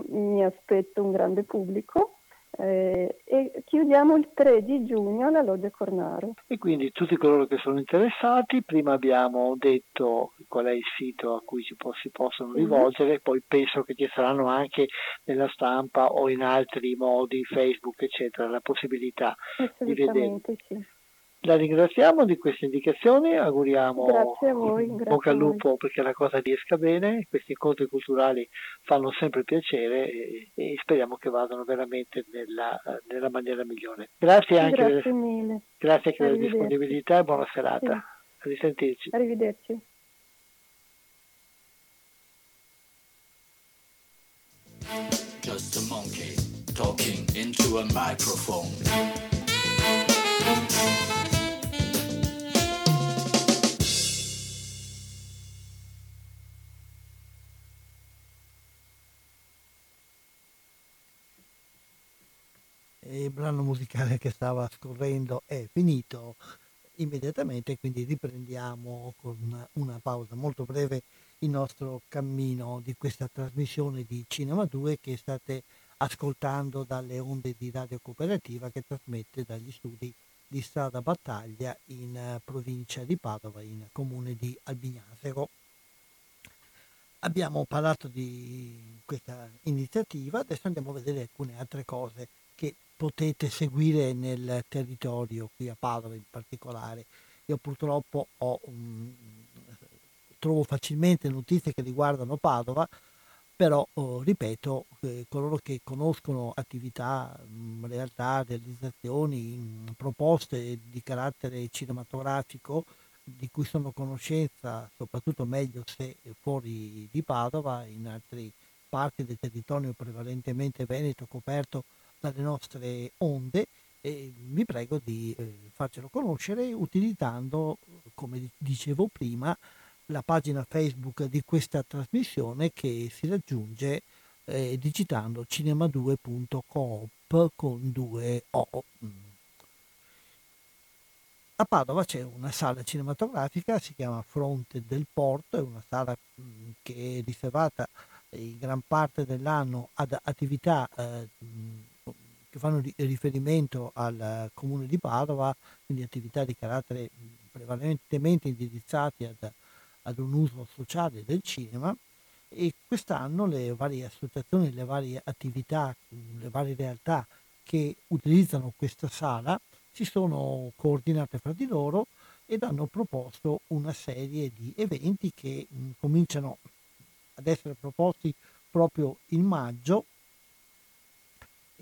mi aspetto un grande pubblico eh, e chiudiamo il 3 di giugno alla Loggia Cornaro. E quindi tutti coloro che sono interessati, prima abbiamo detto qual è il sito a cui si, po- si possono rivolgere, mm-hmm. poi penso che ci saranno anche nella stampa o in altri modi, Facebook eccetera, la possibilità di vedere. Sì. La ringraziamo di queste indicazioni, auguriamo grazie a voi, grazie bocca al lupo perché la cosa riesca bene, questi incontri culturali fanno sempre piacere e, e speriamo che vadano veramente nella, nella maniera migliore. Grazie anche, grazie per, mille. Grazie anche della disponibilità e buona serata. Sì. A risentirci. Arrivederci. Just a monkey talking into a microphone. Il brano musicale che stava scorrendo è finito immediatamente, quindi riprendiamo con una pausa molto breve il nostro cammino di questa trasmissione di Cinema 2 che state ascoltando dalle onde di Radio Cooperativa che trasmette dagli studi di Strada Battaglia in provincia di Padova, in comune di Albignasero. Abbiamo parlato di questa iniziativa, adesso andiamo a vedere alcune altre cose che potete seguire nel territorio, qui a Padova in particolare. Io purtroppo ho, um, trovo facilmente notizie che riguardano Padova, però oh, ripeto, eh, coloro che conoscono attività, mh, realtà, realizzazioni, mh, proposte di carattere cinematografico di cui sono conoscenza, soprattutto meglio se fuori di Padova, in altre parti del territorio prevalentemente veneto coperto dalle nostre onde e vi prego di eh, farcelo conoscere utilizzando, come dicevo prima, la pagina Facebook di questa trasmissione che si raggiunge eh, digitando cinema2.coop con due O. A Padova c'è una sala cinematografica, si chiama Fronte del Porto, è una sala mh, che è riservata in gran parte dell'anno ad attività eh, che fanno riferimento al comune di Padova, quindi attività di carattere prevalentemente indirizzati ad, ad un uso sociale del cinema e quest'anno le varie associazioni, le varie attività, le varie realtà che utilizzano questa sala si sono coordinate fra di loro ed hanno proposto una serie di eventi che mh, cominciano ad essere proposti proprio in maggio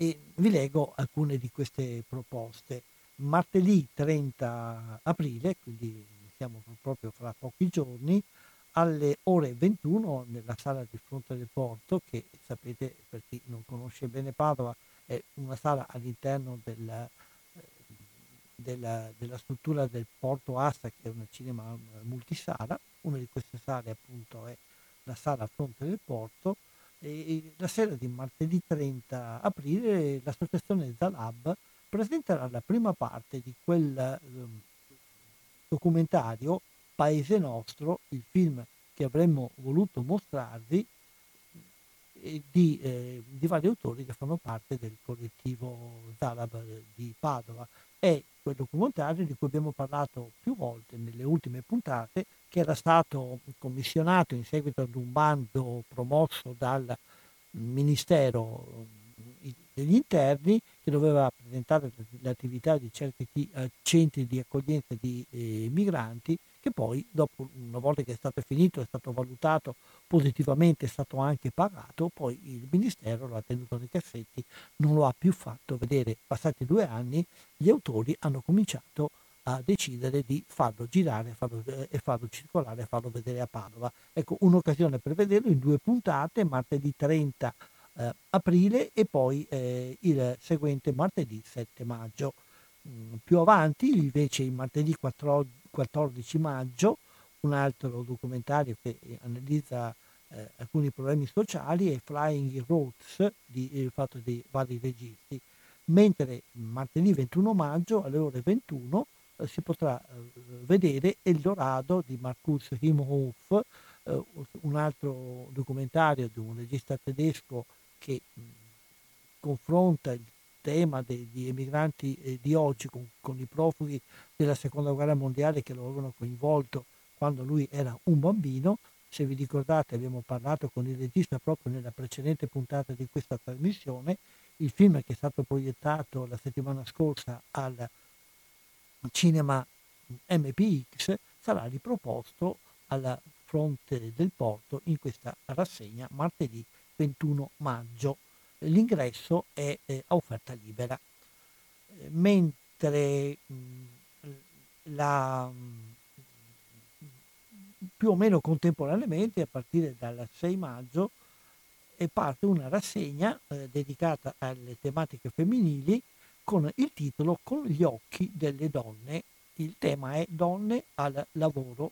e vi leggo alcune di queste proposte. Martedì 30 aprile, quindi siamo proprio fra pochi giorni, alle ore 21 nella sala di fronte del porto, che sapete per chi non conosce bene Padova è una sala all'interno del, eh, della, della, struttura del Porto Asta, che è una cinema multisala. Una di queste sale appunto è la sala a fronte del porto. E la sera di martedì 30 aprile l'associazione Zalab presenterà la prima parte di quel eh, documentario Paese Nostro, il film che avremmo voluto mostrarvi, di, eh, di, vari autori che fanno parte del collettivo Zalab di Padova. È quel documentario di cui abbiamo parlato più volte nelle ultime puntate, che era stato commissionato in seguito ad un bando promosso dal Ministero degli interni che doveva presentare l'attività di certi eh, centri di accoglienza di eh, migranti che poi dopo una volta che è stato finito è stato valutato positivamente è stato anche pagato poi il ministero l'ha tenuto nei cassetti non lo ha più fatto vedere passati due anni gli autori hanno cominciato a decidere di farlo girare farlo, eh, e farlo circolare farlo vedere a Padova ecco un'occasione per vederlo in due puntate martedì 30 eh, aprile e poi eh, il seguente martedì 7 maggio. Mm, più avanti, invece, il martedì 4, 14 maggio, un altro documentario che analizza eh, alcuni problemi sociali è Flying Roads, di, eh, fatto di vari registi, mentre martedì 21 maggio alle ore 21 eh, si potrà eh, vedere Eldorado di Markus Himhoff, un altro documentario di un regista tedesco che mh, confronta il tema degli emigranti eh, di oggi con, con, i profughi della seconda guerra mondiale che lo avevano coinvolto quando lui era un bambino. Se vi ricordate abbiamo parlato con il regista proprio nella precedente puntata di questa trasmissione, il film che è stato proiettato la settimana scorsa al cinema MPX sarà riproposto alla fronte del porto in questa rassegna martedì 21 maggio. L'ingresso è eh, a offerta libera. Eh, mentre mh, mm, la, mm, più o meno contemporaneamente, a partire dal 6 maggio, parte una rassegna eh, dedicata alle tematiche femminili con il titolo Con gli occhi delle donne. Il tema è Donne al lavoro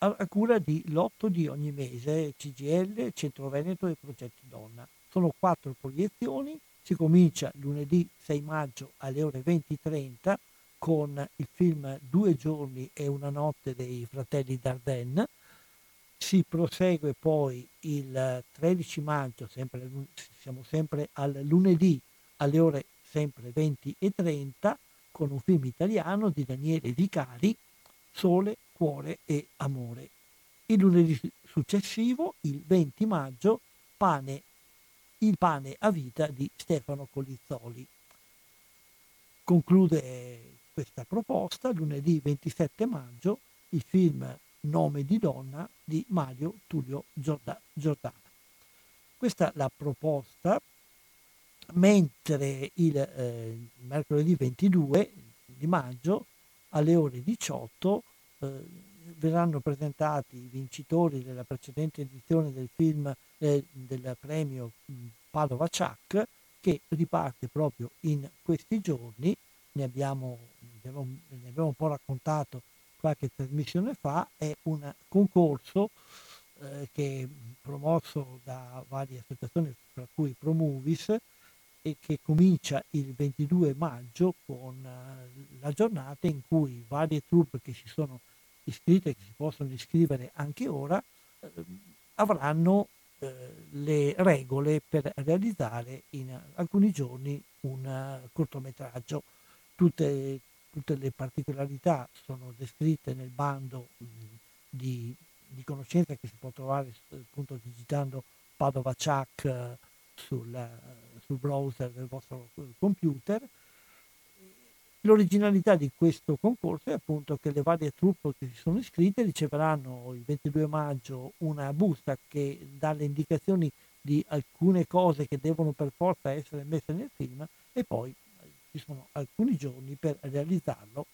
a cura di Lotto di ogni mese, CGL, Centro Veneto e Progetti Donna. Sono quattro proiezioni, si comincia lunedì 6 maggio alle ore 20.30 con il film Due giorni e una notte dei fratelli Dardenne, si prosegue poi il 13 maggio, sempre, siamo sempre al lunedì alle ore sempre 20 e 30 con un film italiano di Daniele Vicari, Sole, cuore e amore. Il lunedì successivo, il 20 maggio, pane, il pane a vita di Stefano Colizzoli. Conclude questa proposta lunedì 27 maggio il film Nome di donna di Mario Tullio Giordano. Questa è la proposta, mentre il eh, mercoledì 22 di maggio alle ore 18 eh, verranno presentati i vincitori della precedente edizione del film eh, del premio Padova Ciac che riparte proprio in questi giorni, ne abbiamo, ne abbiamo un po' raccontato qualche trasmissione fa, è un concorso eh, che è promosso da varie associazioni, tra cui Promovis, e che comincia il 22 maggio con uh, la giornata in cui varie truppe che si sono iscritte, che si possono iscrivere anche ora, eh, avranno eh, le regole per realizzare in alcuni giorni un uh, cortometraggio. Tutte, tutte, le particolarità sono descritte nel bando di, di, conoscenza che si può trovare appunto digitando Padova Chuck sul, sul browser del vostro computer. L'originalità di questo concorso è appunto che le varie truppe che si sono iscritte riceveranno il 22 maggio una busta che dà le indicazioni di alcune cose che devono per forza essere messe nel film e poi ci sono alcuni giorni per realizzarlo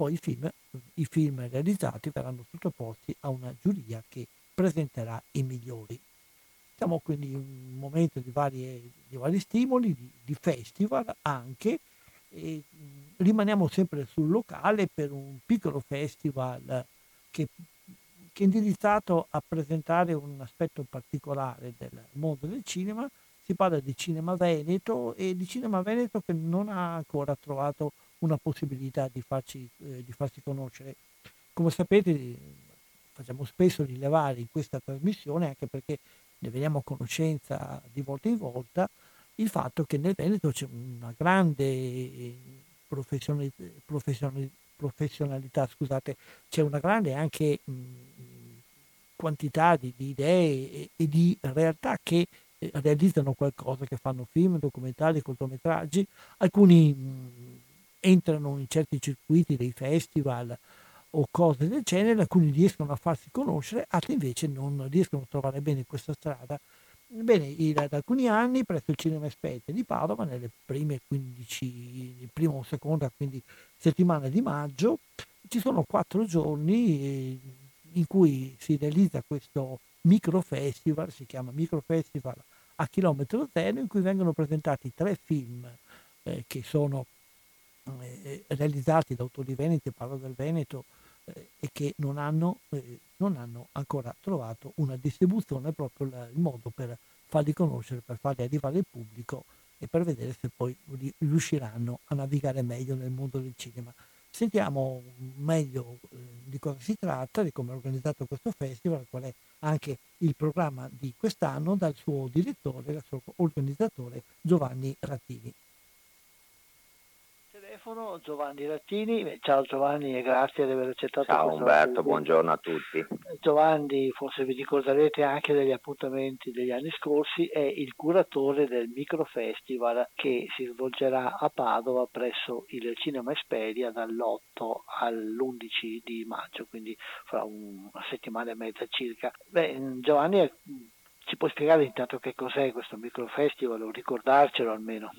poi i film, i film realizzati verranno sottoposti a una giuria che presenterà i migliori. Siamo quindi in un momento di, varie, di vari stimoli, di, di festival anche, e rimaniamo sempre sul locale per un piccolo festival che, che, è indirizzato a presentare un aspetto particolare del mondo del cinema. Si parla di cinema veneto e di cinema veneto che non ha ancora trovato una possibilità di farci, eh, di farsi conoscere. Come sapete facciamo spesso rilevare in questa trasmissione, anche perché ne veniamo a conoscenza di volta in volta, il fatto che nel Veneto c'è una grande professionalità, professionalità scusate, c'è una grande anche mh, quantità di, di idee e, e, di realtà che realizzano qualcosa, che fanno film, documentari, cortometraggi, alcuni entrano in certi circuiti dei festival o cose del genere, alcuni riescono a farsi conoscere, altri invece non riescono a trovare bene questa strada. Bene, da alcuni anni presso il Cinema Esperte di Padova, nelle prime 15, prima o seconda quindi settimana di maggio, ci sono quattro giorni eh, in cui si realizza questo micro festival, si chiama micro festival a chilometro zero, in cui vengono presentati tre film eh, che sono eh, realizzati da autori veneti, parlo del Veneto, eh, e che non hanno, eh, non hanno, ancora trovato una distribuzione, proprio la, il modo per farli conoscere, per farli arrivare al pubblico e per vedere se poi riusciranno a navigare meglio nel mondo del cinema. Sentiamo meglio eh, di cosa si tratta, di come è organizzato questo festival, qual è anche il programma di quest'anno dal suo direttore, dal suo organizzatore Giovanni Rattini telefono Giovanni Rattini. Ciao Giovanni e grazie di aver accettato Ciao Umberto, buongiorno a tutti. Giovanni, forse vi ricorderete anche degli appuntamenti degli anni scorsi, è il curatore del microfestival che si svolgerà a Padova presso il Cinema Esperia dall'8 all'11 di maggio, quindi fra una settimana e mezza circa. Beh, Giovanni, ci puoi spiegare intanto che cos'è questo microfestival o ricordarcelo almeno?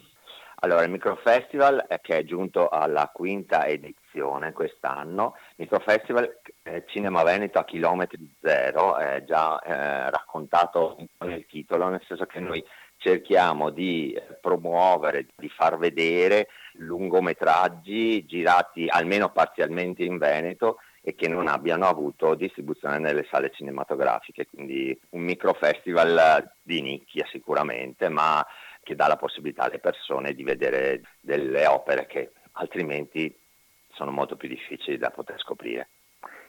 Allora, il Microfestival eh, che è giunto alla quinta edizione quest'anno, Microfestival eh, Cinema Veneto a chilometri zero, è già eh, raccontato nel titolo, nel senso che noi cerchiamo di promuovere, di far vedere lungometraggi girati almeno parzialmente in Veneto e che non abbiano avuto distribuzione nelle sale cinematografiche, quindi un microfestival di nicchia sicuramente, ma che dà la possibilità alle persone di vedere delle opere che altrimenti sono molto più difficili da poter scoprire.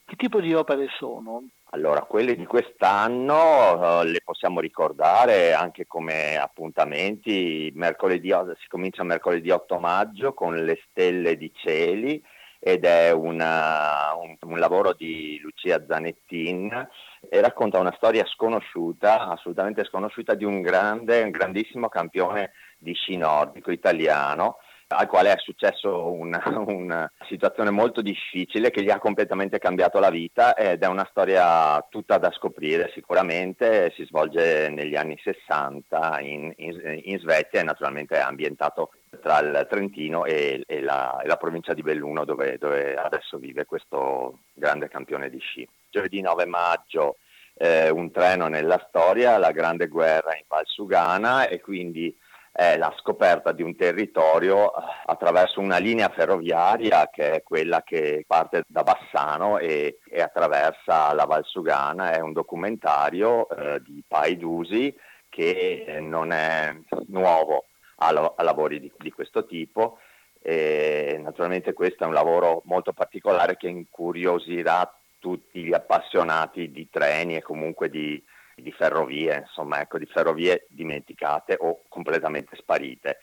Che tipo di opere sono? Allora, quelle di quest'anno uh, le possiamo ricordare anche come appuntamenti. Mercoledì, si comincia mercoledì 8 maggio con Le stelle di cieli ed è una, un, un, lavoro di Lucia Zanettin e racconta una storia sconosciuta, assolutamente sconosciuta, di un grande, un grandissimo campione di sci nordico italiano al quale è successo una, una, situazione molto difficile che gli ha completamente cambiato la vita ed è una storia tutta da scoprire sicuramente, si svolge negli anni 60 in, in, in Svezia e naturalmente è ambientato tra il Trentino e, e, la, e la, provincia di Belluno dove, dove, adesso vive questo grande campione di sci. Giovedì 9 maggio eh, un treno nella storia, la grande guerra in Val Sugana e quindi è la scoperta di un territorio eh, attraverso una linea ferroviaria che è quella che parte da Bassano e, e attraversa la Valsugana. È un documentario eh, di Paidusi che eh, non è nuovo a, a lavori di, di, questo tipo. E naturalmente questo è un lavoro molto particolare che incuriosirà tutti gli appassionati di treni e comunque di, di ferrovie, insomma, ecco, di ferrovie dimenticate o completamente sparite.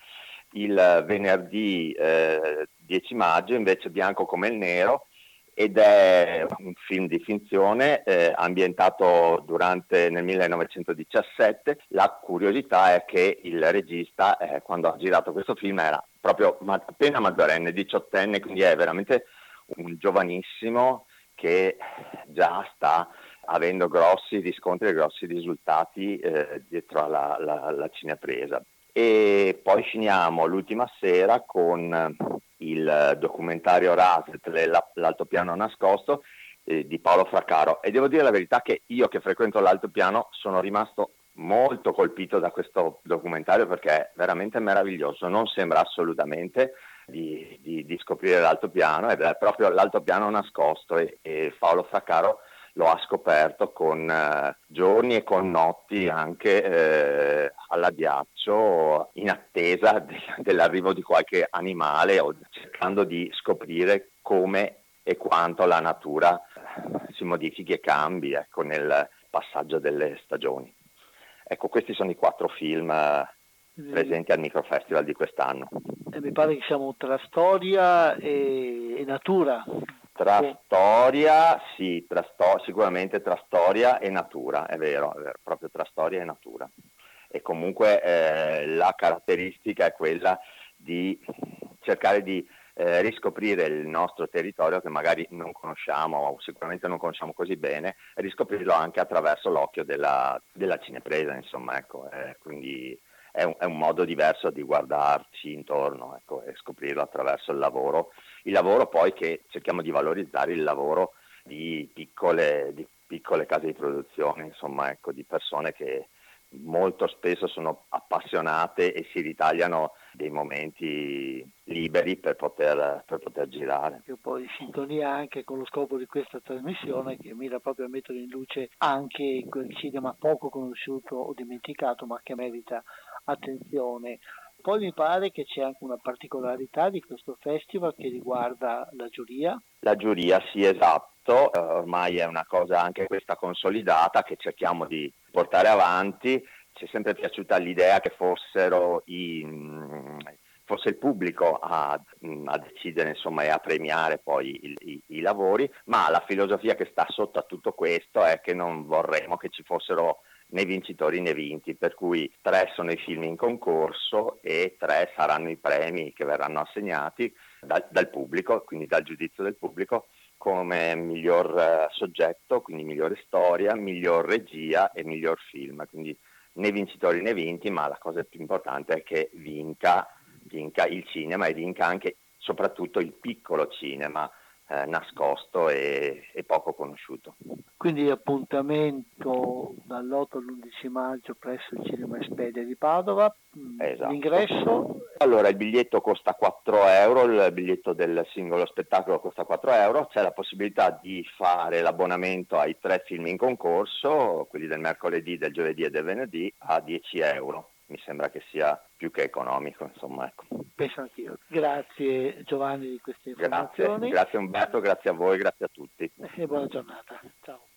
Il venerdì eh, 10 maggio invece bianco come il nero ed è un film di finzione eh, ambientato durante, nel 1917. La curiosità è che il regista, eh, quando ha girato questo film, era proprio ma- appena maggiorenne, diciottenne, quindi è veramente un giovanissimo che già sta avendo grossi riscontri e grossi risultati eh, dietro alla, alla, alla cinepresa. E poi finiamo l'ultima sera con il documentario Raset, l'altopiano nascosto, eh, di Paolo Fraccaro. E devo dire la verità che io che frequento l'altopiano sono rimasto molto colpito da questo documentario perché è veramente meraviglioso, non sembra assolutamente di, di, di scoprire l'altopiano, ed è proprio l'altopiano nascosto e, e Paolo Fraccaro lo ha scoperto con eh, giorni e con notti anche eh, all'addiaccio in attesa de- dell'arrivo di qualche animale o cercando di scoprire come e quanto la natura eh, si modifichi e cambi ecco, nel passaggio delle stagioni. Ecco, questi sono i quattro film eh, presenti al Microfestival di quest'anno. E mi pare che siamo tra storia e, e natura. Tra sì. storia, sì, tra sto- sicuramente tra storia e natura, è vero, è vero, proprio tra storia e natura. E comunque eh, la caratteristica è quella di cercare di eh, riscoprire il nostro territorio che magari non conosciamo o sicuramente non conosciamo così bene, e riscoprirlo anche attraverso l'occhio della, della cinepresa, insomma, ecco, eh, quindi è un, è un, modo diverso di guardarci intorno ecco, e scoprirlo attraverso il lavoro. Il lavoro poi che cerchiamo di valorizzare il lavoro di piccole, di piccole case di produzione, insomma, ecco, di persone che molto spesso sono appassionate e si ritagliano dei momenti liberi per poter, per poter girare. Che poi in sintonia anche con lo scopo di questa trasmissione che mira proprio a mettere in luce anche quel cinema poco conosciuto o dimenticato ma che merita attenzione. Poi mi pare che c'è anche una particolarità di questo festival che riguarda la giuria. La giuria, sì, esatto, uh, ormai è una cosa anche questa consolidata che cerchiamo di portare avanti. Ci è sempre piaciuta l'idea che fossero i, mm, fosse il pubblico a, a decidere insomma, e a premiare poi i, i, i, lavori, ma la filosofia che sta sotto a tutto questo è che non vorremmo che ci fossero né vincitori né vinti, per cui tre sono i film in concorso e tre saranno i premi che verranno assegnati dal, dal pubblico, quindi dal giudizio del pubblico, come miglior uh, soggetto, quindi migliore storia, miglior regia e miglior film. Quindi né vincitori né vinti, ma la cosa più importante è che vinca, vinca il cinema e vinca anche soprattutto il piccolo cinema eh, nascosto e, e, poco conosciuto. Quindi appuntamento dall'8 all'11 maggio presso il Cinema Espedia di Padova. Mm, esatto. L'ingresso? Allora il biglietto costa 4 euro, il biglietto del singolo spettacolo costa 4 euro, c'è la possibilità di fare l'abbonamento ai tre film in concorso, quelli del mercoledì, del giovedì e del venerdì, a 10 euro mi sembra che sia più che economico, insomma. Ecco. Penso anch'io. Grazie Giovanni di queste informazioni. Grazie, grazie Umberto, grazie a voi, grazie a tutti. E buona giornata. Ciao.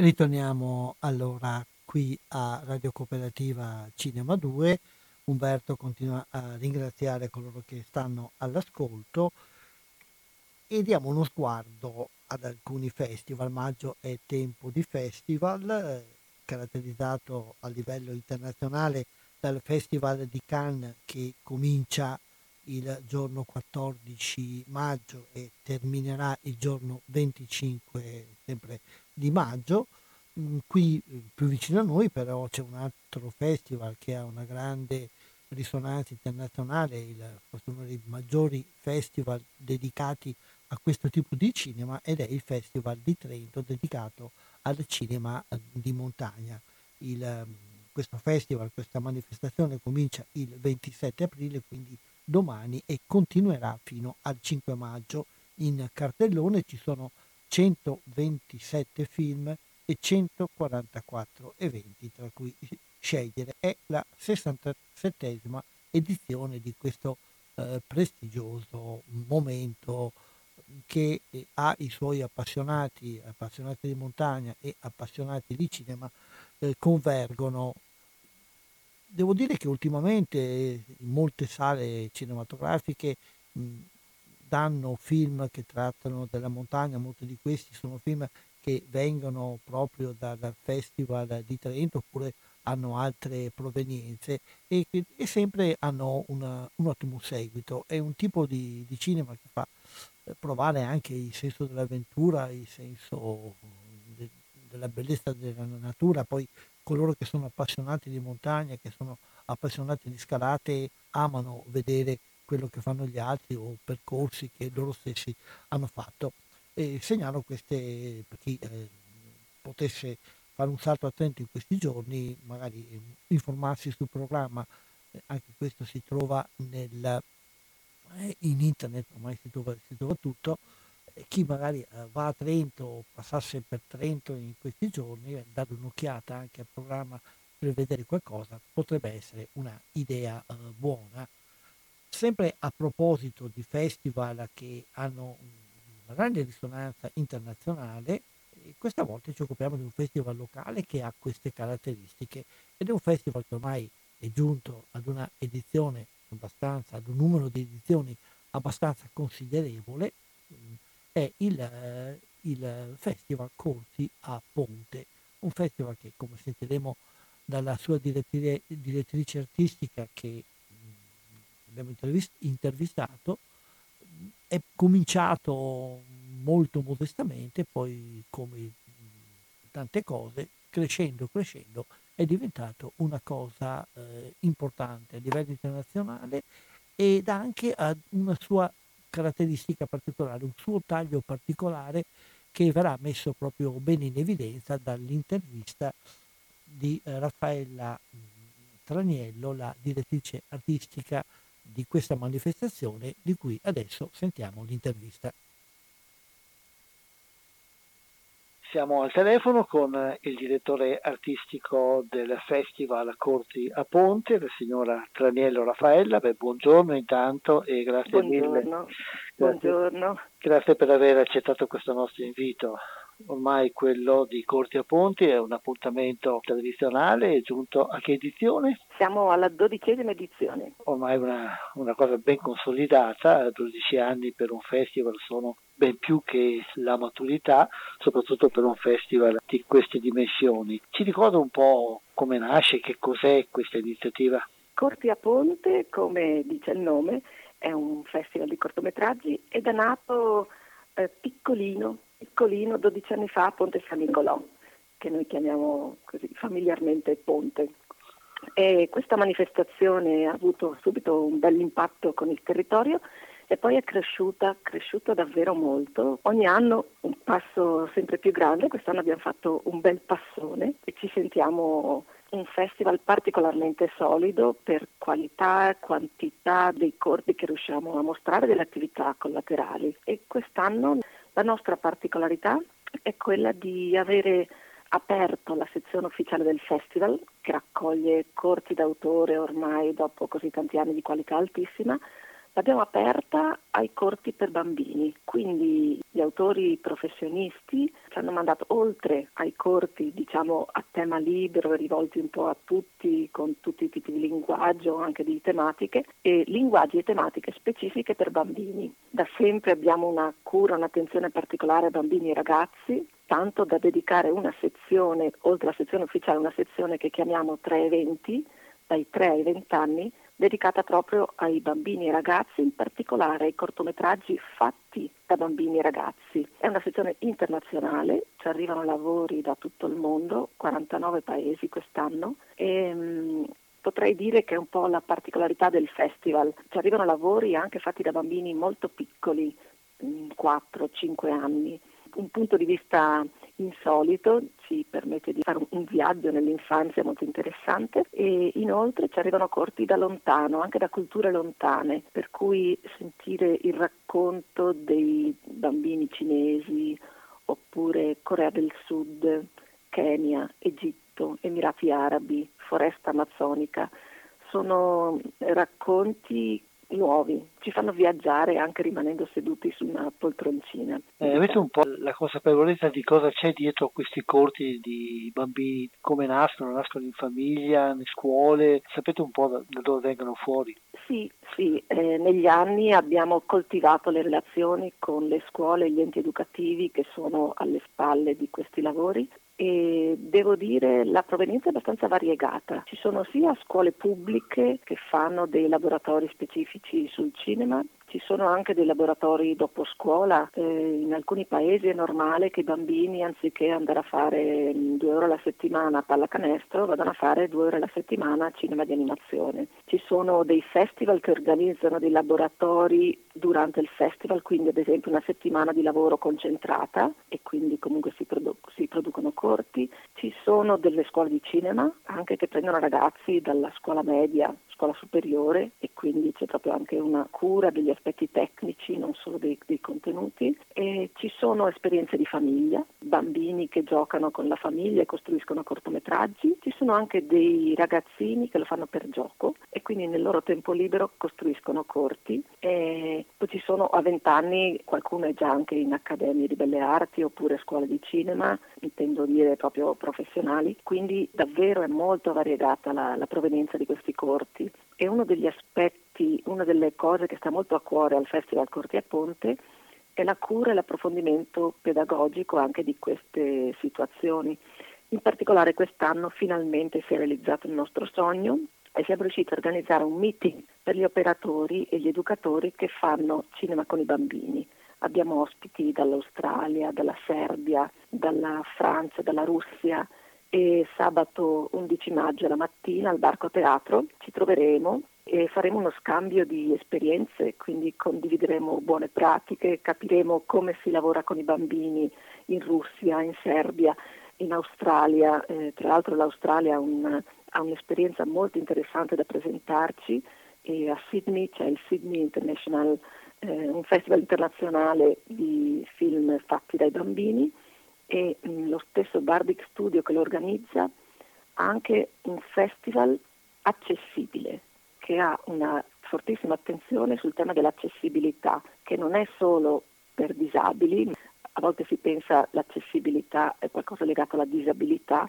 Ritorniamo allora qui a Radio Cooperativa Cinema 2. Umberto continua a ringraziare coloro che stanno all'ascolto e diamo uno sguardo ad alcuni festival. Maggio è tempo di festival, eh, caratterizzato a livello internazionale dal Festival di Cannes che comincia il giorno 14 maggio e terminerà il giorno 25 sempre di maggio. Mm, qui eh, più vicino a noi però c'è un altro festival che ha una grande risonanza internazionale, il, uno dei maggiori festival dedicati a questo tipo di cinema ed è il Festival di Trento dedicato al cinema eh, di montagna. Il, questo festival, questa manifestazione comincia il 27 aprile, quindi domani, e continuerà fino al 5 maggio. In cartellone ci sono 127 film e 144 eventi, tra cui scegliere. È la 67esima edizione di questo eh, prestigioso momento che eh, ha i suoi appassionati, appassionati di montagna e appassionati di cinema, eh, convergono. Devo dire che ultimamente in molte sale cinematografiche mh, danno film che trattano della montagna, molti di questi sono film che vengono proprio dal Festival di Trento oppure hanno altre provenienze e, e sempre hanno una, un ottimo seguito. È un tipo di, di, cinema che fa eh, provare anche il senso dell'avventura, il senso de, della bellezza della natura, poi coloro che sono appassionati di montagna, che sono appassionati di scalate, amano vedere quello che fanno gli altri o percorsi che loro stessi hanno fatto. E segnalo queste, per chi eh, potesse fare un salto attento in questi giorni, magari eh, informarsi sul programma, eh, anche questo si trova nel, eh, in internet, ormai si trova, si trova tutto, chi magari va a Trento o passasse per Trento in questi giorni, dare un'occhiata anche al programma per vedere qualcosa, potrebbe essere una idea buona Sempre a proposito di festival che hanno una grande risonanza internazionale, eh, questa volta ci occupiamo di un festival locale che ha queste caratteristiche ed è un festival che ormai è giunto ad una edizione abbastanza, ad un numero di edizioni abbastanza considerevole, mm, è il, eh, il Festival Corti a Ponte, un festival che come sentiremo dalla sua direttrice artistica che abbiamo intervistato, è cominciato molto modestamente, poi come tante cose, crescendo, crescendo, è diventato una cosa eh, importante a livello internazionale ed anche ha una sua caratteristica particolare, un suo taglio particolare che verrà messo proprio bene in evidenza dall'intervista di eh, Raffaella Traniello, la direttrice artistica di questa manifestazione di cui adesso sentiamo l'intervista. Siamo al telefono con il direttore artistico del Festival Corti a Ponte, la signora Traniello Raffaella. Beh, buongiorno intanto e grazie buongiorno. mille. Grazie, buongiorno. Grazie per aver accettato questo nostro invito ormai quello di Corti a Ponti è un appuntamento tradizionale, è giunto a che edizione? Siamo alla dodicesima edizione. Ormai una, una cosa ben consolidata, 12 anni per un festival sono ben più che la maturità, soprattutto per un festival di queste dimensioni. Ci ricorda un po' come nasce, che cos'è questa iniziativa? Corti a Ponte, come dice il nome, è un festival di cortometraggi ed è nato eh, piccolino, piccolino, 12 anni fa a Ponte San Nicolò, che noi chiamiamo così familiarmente Ponte. E questa manifestazione ha avuto subito un bel impatto con il territorio e poi è cresciuta, cresciuta davvero molto. Ogni anno un passo sempre più grande, quest'anno abbiamo fatto un bel passone e ci sentiamo un festival particolarmente solido per qualità e quantità dei corpi che riusciamo a mostrare delle attività collaterali e quest'anno la nostra particolarità è quella di avere aperto la sezione ufficiale del festival che raccoglie corti d'autore ormai dopo così tanti anni di qualità altissima L'abbiamo aperta ai corti per bambini, quindi gli autori professionisti ci hanno mandato oltre ai corti diciamo a tema libero rivolti un po' a tutti con tutti i tipi di linguaggio, anche di tematiche e linguaggi e tematiche specifiche per bambini. Da sempre abbiamo una cura, un'attenzione particolare a bambini e ragazzi, tanto da dedicare una sezione, oltre alla sezione ufficiale, una sezione che chiamiamo tre eventi, dai 3 ai 20 anni, dedicata proprio ai bambini e ragazzi, in particolare ai cortometraggi fatti da bambini e ragazzi. È una sezione internazionale, ci arrivano lavori da tutto il mondo, 49 paesi quest'anno e mh, potrei dire che è un po' la particolarità del festival. Ci arrivano lavori anche fatti da bambini molto piccoli, 4-5 anni. Un punto di vista insolito, ci permette di fare un viaggio nell'infanzia molto interessante e inoltre ci arrivano corti da lontano, anche da culture lontane, per cui sentire il racconto dei bambini cinesi oppure Corea del Sud, Kenya, Egitto, Emirati Arabi, foresta amazzonica, sono racconti nuovi, ci fanno viaggiare anche rimanendo seduti su una poltroncina. Eh, avete un po' la consapevolezza di cosa c'è dietro questi corti di bambini, come nascono, nascono in famiglia, nelle scuole, sapete un po' da, da dove vengono fuori? Sì, sì, eh, negli anni abbiamo coltivato le relazioni con le scuole e gli enti educativi che sono alle spalle di questi lavori e devo dire la provenienza è abbastanza variegata. Ci sono sia scuole pubbliche che fanno dei laboratori specifici sul cinema, ci sono anche dei laboratori dopo scuola, eh, in alcuni paesi è normale che i bambini anziché andare a fare mm, due ore alla settimana a pallacanestro vadano a fare due ore alla settimana a cinema di animazione. Ci sono dei festival che organizzano dei laboratori durante il festival, quindi ad esempio una settimana di lavoro concentrata e quindi comunque si, produ- si producono corti. Ci sono delle scuole di cinema anche che prendono ragazzi dalla scuola media, scuola superiore e quindi c'è proprio anche una cura degli aspetti tecnici, non solo dei, dei contenuti. E ci sono esperienze di famiglia, bambini che giocano con la famiglia e costruiscono cortometraggi, ci sono anche dei ragazzini che lo fanno per gioco e quindi nel loro tempo libero costruiscono corti. E poi ci sono a 20 anni, qualcuno è già anche in accademie di belle arti oppure scuole di cinema, intendo dire proprio professionali, quindi davvero è molto variegata la, la provenienza di questi corti e uno degli aspetti, una delle cose che sta molto a cuore al Festival Corti a Ponte è la cura e l'approfondimento pedagogico anche di queste situazioni. In particolare quest'anno finalmente si è realizzato il nostro sogno e siamo riusciti a organizzare un meeting per gli operatori e gli educatori che fanno cinema con i bambini. Abbiamo ospiti dall'Australia, dalla Serbia, dalla Francia, dalla Russia, e sabato 11 maggio la mattina al Barco Teatro ci troveremo e faremo uno scambio di esperienze, quindi condivideremo buone pratiche, capiremo come si lavora con i bambini in Russia, in Serbia, in Australia. Eh, tra l'altro l'Australia ha, un, ha, un'esperienza molto interessante da presentarci e a Sydney c'è il Sydney International, eh, un festival internazionale di film fatti dai bambini e mh, mm, lo stesso Bardic Studio che lo organizza ha anche un festival accessibile che ha una fortissima attenzione sul tema dell'accessibilità, che non è solo per disabili, a volte si pensa l'accessibilità è qualcosa legato alla disabilità,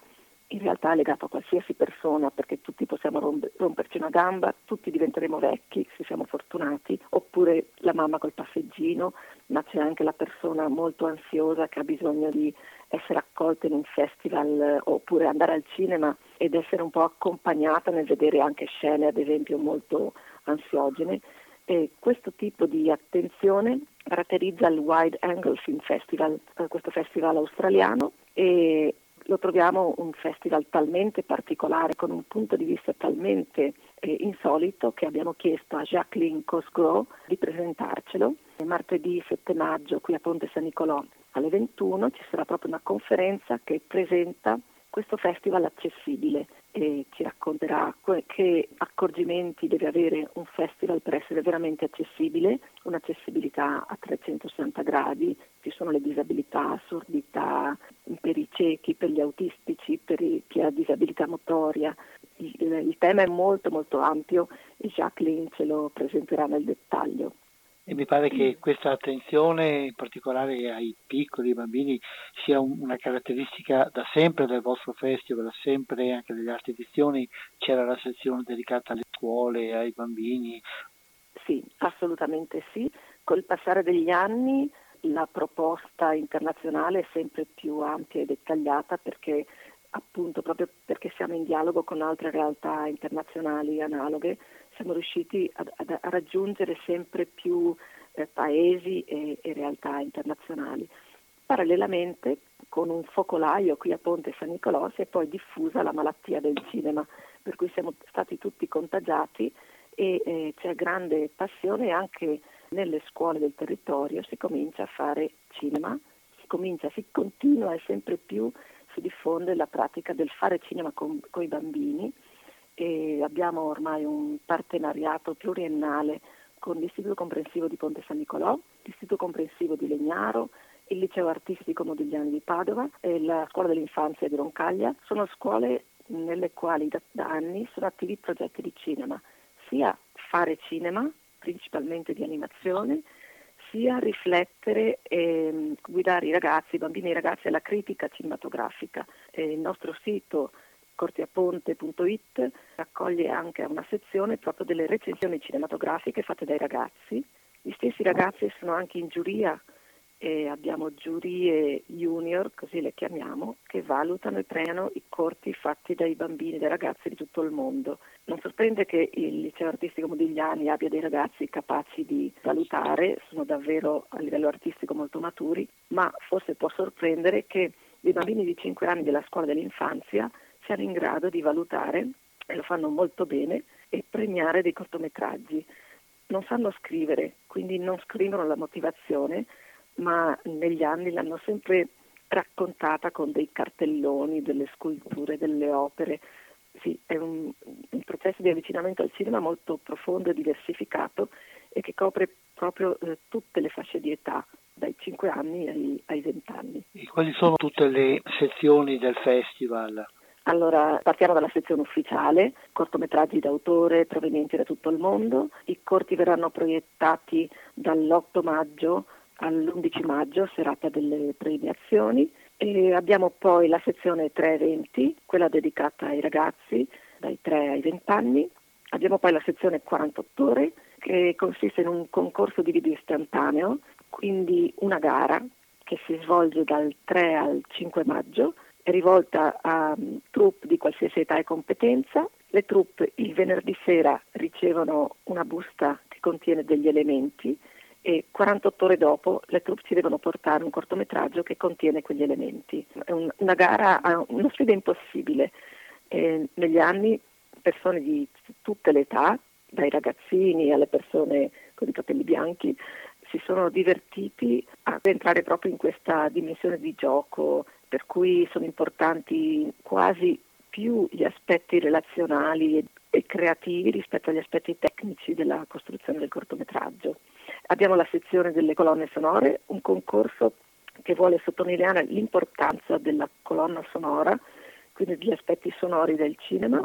in realtà è legato a qualsiasi persona perché tutti possiamo romperci una gamba, tutti diventeremo vecchi se siamo fortunati, oppure la mamma col passeggino, ma c'è anche la persona molto ansiosa che ha bisogno di essere accolta in un festival oppure andare al cinema ed essere un po' accompagnata nel vedere anche scene ad esempio molto ansiogene. E questo tipo di attenzione caratterizza il Wide Angle Film Festival, eh, questo festival australiano e lo troviamo un festival talmente particolare, con un punto di vista talmente eh, insolito, che abbiamo chiesto a Jacqueline Cosgrove di presentarcelo. Martedì 7 maggio qui a Ponte San Nicolò alle 21 ci sarà proprio una conferenza che presenta questo festival accessibile e ci racconterà che accorgimenti deve avere un festival per essere veramente accessibile, un'accessibilità a 360 gradi, ci sono le disabilità, sordità per i ciechi, per gli autistici, per chi ha disabilità motoria il, il tema è molto molto ampio e Jacqueline ce lo presenterà nel dettaglio. E mi pare che questa attenzione, in particolare ai piccoli bambini, sia una caratteristica da sempre del vostro festival, da sempre anche nelle altre edizioni c'era la sezione dedicata alle scuole, ai bambini. Sì, assolutamente sì. Col passare degli anni la proposta internazionale è sempre più ampia e dettagliata perché appunto proprio perché siamo in dialogo con altre realtà internazionali analoghe, siamo riusciti a, a, a raggiungere sempre più eh, paesi e, e, realtà internazionali. Parallelamente, con un focolaio qui a Ponte San Nicolò, si è poi diffusa la malattia del cinema, per cui siamo stati tutti contagiati e eh, c'è grande passione anche nelle scuole del territorio, si comincia a fare cinema, si comincia, si continua e sempre più si diffonde la pratica del fare cinema con, con i bambini e abbiamo ormai un partenariato pluriennale con l'Istituto Comprensivo di Ponte San Nicolò, l'Istituto Comprensivo di Legnaro, il Liceo Artistico Modigliani di Padova e la Scuola dell'Infanzia di Roncaglia. Sono scuole nelle quali da, da anni sono attivi progetti di cinema, sia fare cinema, principalmente di animazione, sia riflettere e guidare i ragazzi, i bambini e i ragazzi alla critica cinematografica. E il nostro sito cortiaponte.it raccoglie anche una sezione proprio delle recensioni cinematografiche fatte dai ragazzi. Gli stessi ragazzi sono anche in giuria e abbiamo giurie junior, così le chiamiamo, che valutano e premiano i corti fatti dai bambini e dai ragazzi di tutto il mondo. Non sorprende che il liceo artistico Modigliani abbia dei ragazzi capaci di valutare, sono davvero a livello artistico molto maturi, ma forse può sorprendere che i bambini di 5 anni della scuola dell'infanzia siano in grado di valutare, e lo fanno molto bene, e premiare dei cortometraggi. Non sanno scrivere, quindi non scrivono la motivazione, ma negli anni l'hanno sempre raccontata con dei cartelloni, delle sculture, delle opere. Sì, è un, un processo di avvicinamento al cinema molto profondo e diversificato e che copre proprio eh, tutte le fasce di età, dai 5 anni ai, ai 20 anni. E quali sono tutte le sezioni del festival? Allora, partiamo dalla sezione ufficiale, cortometraggi d'autore provenienti da tutto il mondo. I corti verranno proiettati dall'8 maggio all'11 maggio, serata delle premiazioni. E abbiamo poi la sezione 320, quella dedicata ai ragazzi dai 3 ai 20 anni. Abbiamo poi la sezione 48 ore, che consiste in un concorso di video istantaneo, quindi una gara che si svolge dal 3 al 5 maggio, rivolta a um, troupe di qualsiasi età e competenza. Le troupe il venerdì sera ricevono una busta che contiene degli elementi e 48 ore dopo le truppe ci devono portare un cortometraggio che contiene quegli elementi. È un, una gara, una sfida impossibile. E negli anni persone di tutte le età, dai ragazzini alle persone con i capelli bianchi, si sono divertiti a entrare proprio in questa dimensione di gioco, per cui sono importanti quasi più gli aspetti relazionali e, creativi rispetto agli aspetti tecnici della costruzione del cortometraggio. Abbiamo la sezione delle colonne sonore, un concorso che vuole sottolineare l'importanza della colonna sonora, quindi degli aspetti sonori del cinema.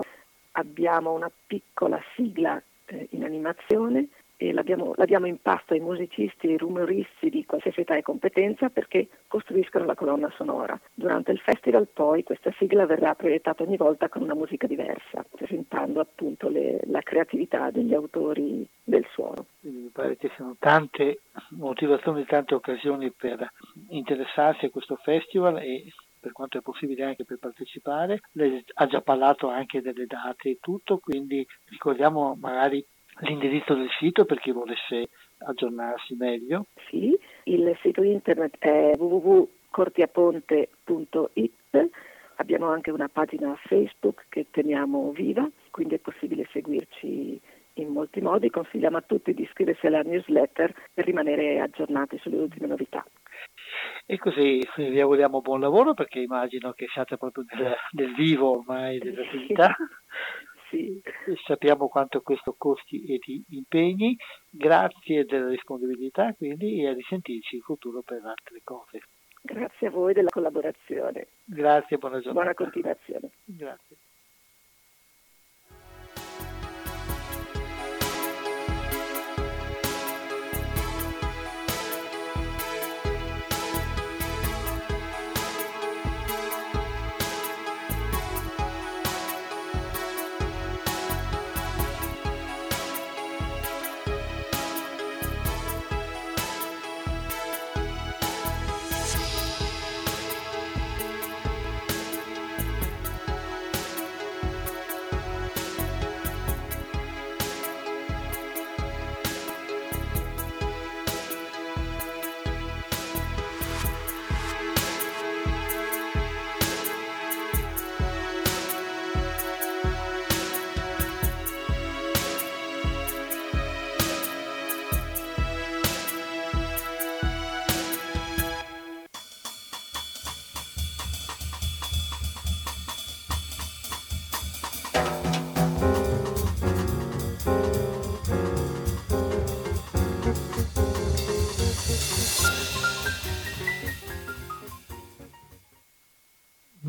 Abbiamo una piccola sigla eh, in animazione l'abbiamo, l'abbiamo in pasto ai musicisti e ai rumoristi di qualsiasi età e competenza perché costruiscono la colonna sonora. Durante il festival poi questa sigla verrà proiettata ogni volta con una musica diversa, presentando appunto le, la creatività degli autori del suono. Mi pare che siano tante motivazioni, tante occasioni per interessarsi a questo festival e per quanto è possibile anche per partecipare. Lei ha già parlato anche delle date e tutto, quindi ricordiamo magari l'indirizzo del sito per chi volesse aggiornarsi meglio. Sì, il sito internet è www.cortiaponte.it, abbiamo anche una pagina Facebook che teniamo viva, quindi è possibile seguirci in molti modi. Consigliamo a tutti di iscriversi alla newsletter per rimanere aggiornati sulle ultime novità. E così vi auguriamo buon lavoro perché immagino che siate proprio nel, nel vivo ormai dell'attività. sì. Sappiamo quanto questo costi e di impegni. Grazie della disponibilità quindi e a risentirci in futuro per altre cose. Grazie a voi della collaborazione. Grazie, buona giornata. Buona continuazione. Grazie.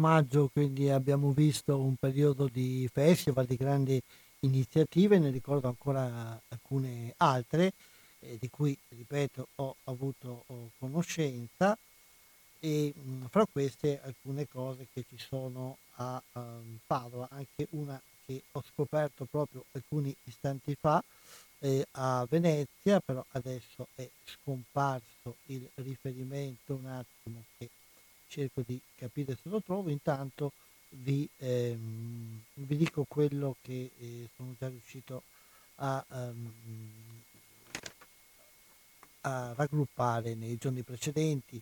Maggio quindi abbiamo visto un periodo di festival, di grandi iniziative, ne ricordo ancora alcune altre eh, di cui, ripeto, ho avuto conoscenza e mh, fra queste alcune cose che ci sono a um, Padova, anche una che ho scoperto proprio alcuni istanti fa eh, a Venezia, però adesso è scomparso il riferimento un attimo che cerco di capire se lo trovo, intanto vi, ehm, vi dico quello che eh, sono già riuscito a, um, a, raggruppare nei giorni precedenti.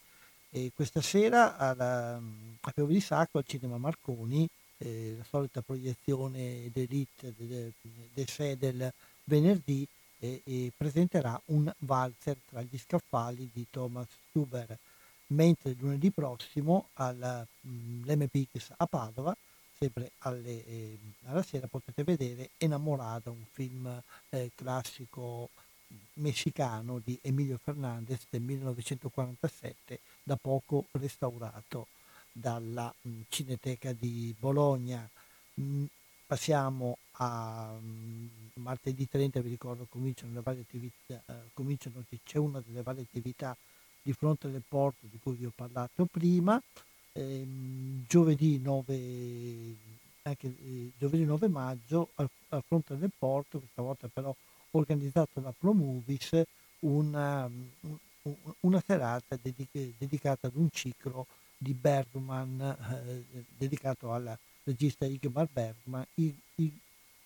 E questa sera alla, a Piove di Sacco al Cinema Marconi, eh, la solita proiezione d'elite del, del, del, del venerdì, eh, presenterà un valzer tra gli scaffali di Thomas Stuber mentre lunedì prossimo all'MPX a Padova, sempre alle, eh, alla sera, potete vedere Enamorada, un film eh, classico messicano di Emilio Fernandez del 1947, da poco restaurato dalla mh, Cineteca di Bologna. Mh, passiamo a mh, martedì 30, vi ricordo, cominciano attività, eh, cominciano, c'è una delle varie attività di fronte alle porte di cui vi ho parlato prima. Ehm, giovedì, 9, anche, eh, giovedì 9 maggio al, al fronte del porto, questa volta però organizzato da Promovis, una, una serata dedic- dedicata ad un ciclo di Bergman, eh, dedicato al regista Ingmar Bergman,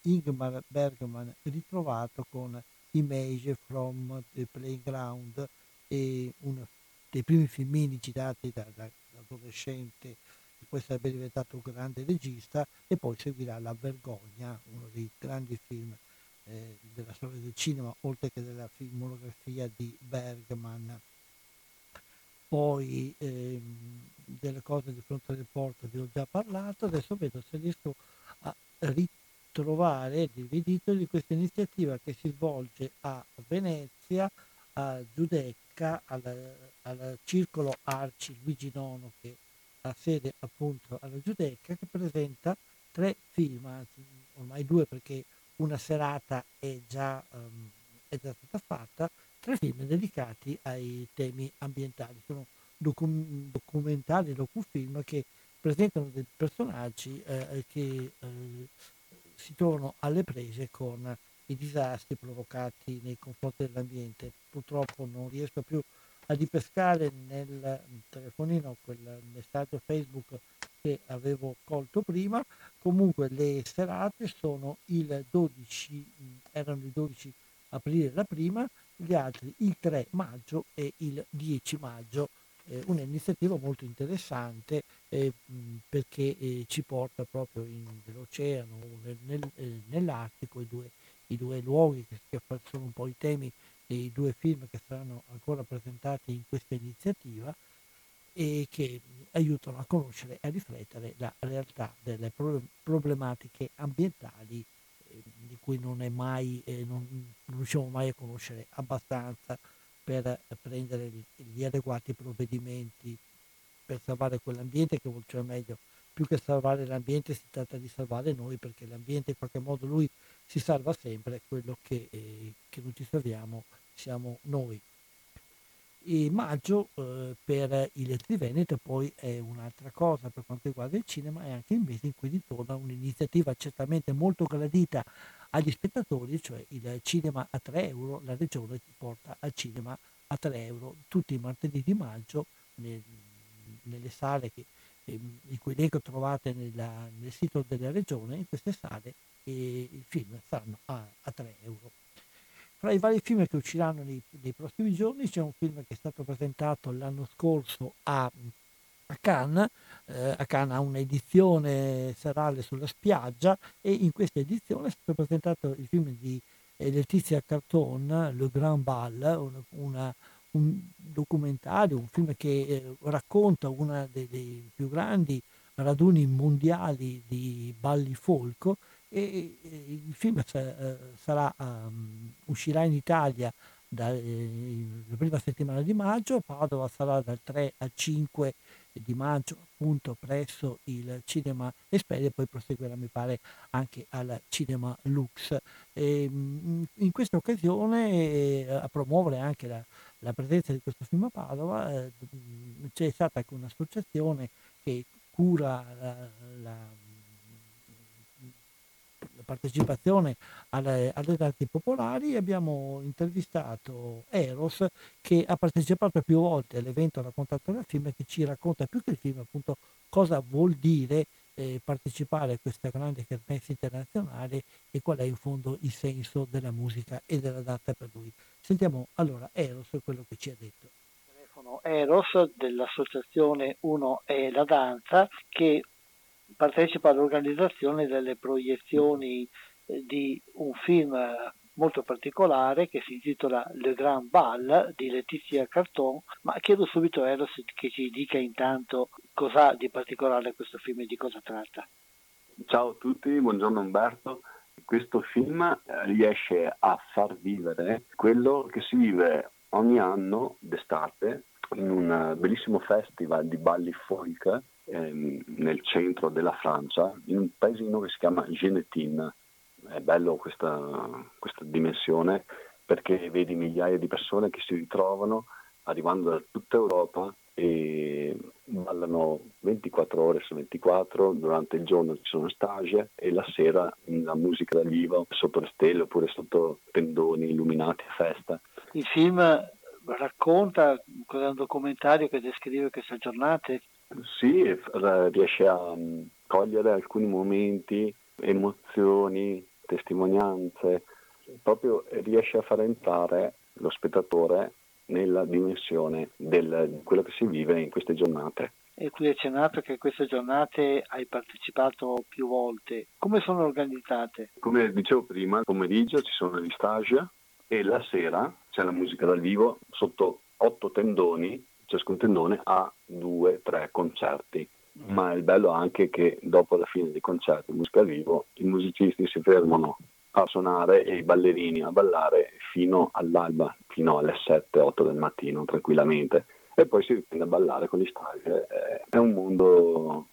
Ingmar Bergman ritrovato con Image from the Playground, e uno dei primi filmini girati da, da, da adolescente poi sarebbe diventato un grande regista e poi seguirà La Vergogna, uno dei grandi film eh, della storia del cinema, oltre che della filmografia di Bergman. Poi ehm, delle cose di fronte alle porte vi ho già parlato, adesso vedo se riesco a ritrovare il di questa iniziativa che si svolge a Venezia, a Giudecca dedica al, al circolo Arci Luigi Nono che ha sede appunto alla Giudecca che presenta tre film, ormai due perché una serata è già, um, è già stata fatta, tre film dedicati ai temi ambientali. Sono docu- documentari, docufilm che presentano dei personaggi eh, che eh, si trovano alle prese con i disastri provocati nei confronti dell'ambiente. Purtroppo non riesco più a ripescare nel telefonino quel messaggio Facebook che avevo colto prima. Comunque le serate sono il 12, erano il 12 aprile la prima, gli altri il 3 maggio e il 10 maggio. Eh, un'iniziativa molto interessante eh, perché eh, ci porta proprio in, nell'oceano, nel, nel, eh, nell'Artico i due i due luoghi che, sono un po' i temi dei due film che saranno ancora presentati in questa iniziativa e che aiutano a conoscere e a riflettere la realtà delle problematiche ambientali eh, di cui non, mai, eh, non, non riusciamo mai a conoscere abbastanza per prendere gli adeguati provvedimenti per salvare quell'ambiente che cioè meglio più che salvare l'ambiente si tratta di salvare noi perché l'ambiente in qualche modo lui si salva sempre, quello che, eh, che non ci salviamo siamo noi. E maggio eh, per il Triveneto poi è un'altra cosa per quanto riguarda il cinema, è anche il mese in cui ritorna un'iniziativa certamente molto gradita agli spettatori, cioè il cinema a 3 euro, la regione ti porta al cinema a 3 euro tutti i martedì di maggio nel, nelle sale che, eh, il cui elenco trovate nella, nel sito della regione, in queste sale i film saranno a, a 3 euro. Fra i vari film che usciranno nei, nei, prossimi giorni c'è un film che è stato presentato l'anno scorso a, a Cannes, eh, a Cannes ha un'edizione serale sulla spiaggia e in questa edizione è stato presentato il film di eh, Letizia Carton, Le Grand Ball, una, una, un documentario, un film che eh, racconta una dei più grandi raduni mondiali di balli folco e, il film eh, sarà, um, uscirà in Italia dalla eh, prima settimana di maggio, Padova sarà dal 3 al 5 di maggio appunto presso il Cinema Esperia e poi proseguirà mi pare anche al Cinema Lux. E, in questa occasione eh, a promuovere anche la, la, presenza di questo film a Padova eh, c'è stata anche un'associazione che cura la, la partecipazione alle, alle arti popolari abbiamo intervistato Eros che ha partecipato più volte all'evento raccontato nel film e che ci racconta più che il film appunto cosa vuol dire eh, partecipare a questa grande kermesse internazionale e qual è in fondo il senso della musica e della data per lui. Sentiamo allora Eros quello che ci ha detto. Eros dell'associazione Uno è la danza che partecipa all'organizzazione delle proiezioni eh, di un film molto particolare che si intitola Le Grand Ball di Letizia Carton, ma chiedo subito a Eros che ci dica intanto cosa di particolare questo film e di cosa tratta. Ciao a tutti, buongiorno Umberto. Questo film eh, riesce a far vivere quello che si vive ogni anno d'estate in un bellissimo festival di balli folk ehm, nel centro della Francia, in un paesino che si chiama Genetin. È bello questa, questa dimensione perché vedi migliaia di persone che si ritrovano arrivando da tutta Europa e ballano 24 ore su 24, durante il giorno ci sono stage e la sera la musica dal vivo sotto le stelle oppure sotto tendoni illuminati a festa. Il film racconta, cos'è un documentario che descrive queste giornate? Sì, riesce a mm, cogliere alcuni momenti, emozioni, testimonianze, proprio riesce a far entrare lo spettatore nella dimensione del, di quello che si vive in queste giornate. E qui hai accennato che queste giornate hai partecipato più volte. Come sono organizzate? Come dicevo prima, il pomeriggio ci sono gli stage e la sera c'è la musica dal vivo sotto otto tendoni ciascun tendone ha due, tre concerti. Ma il bello anche che dopo la fine dei concerti musica vivo i musicisti si fermano a suonare e i ballerini a ballare fino all'alba, fino alle 7-8 del mattino tranquillamente e poi si riprende a ballare con gli stage. È un mondo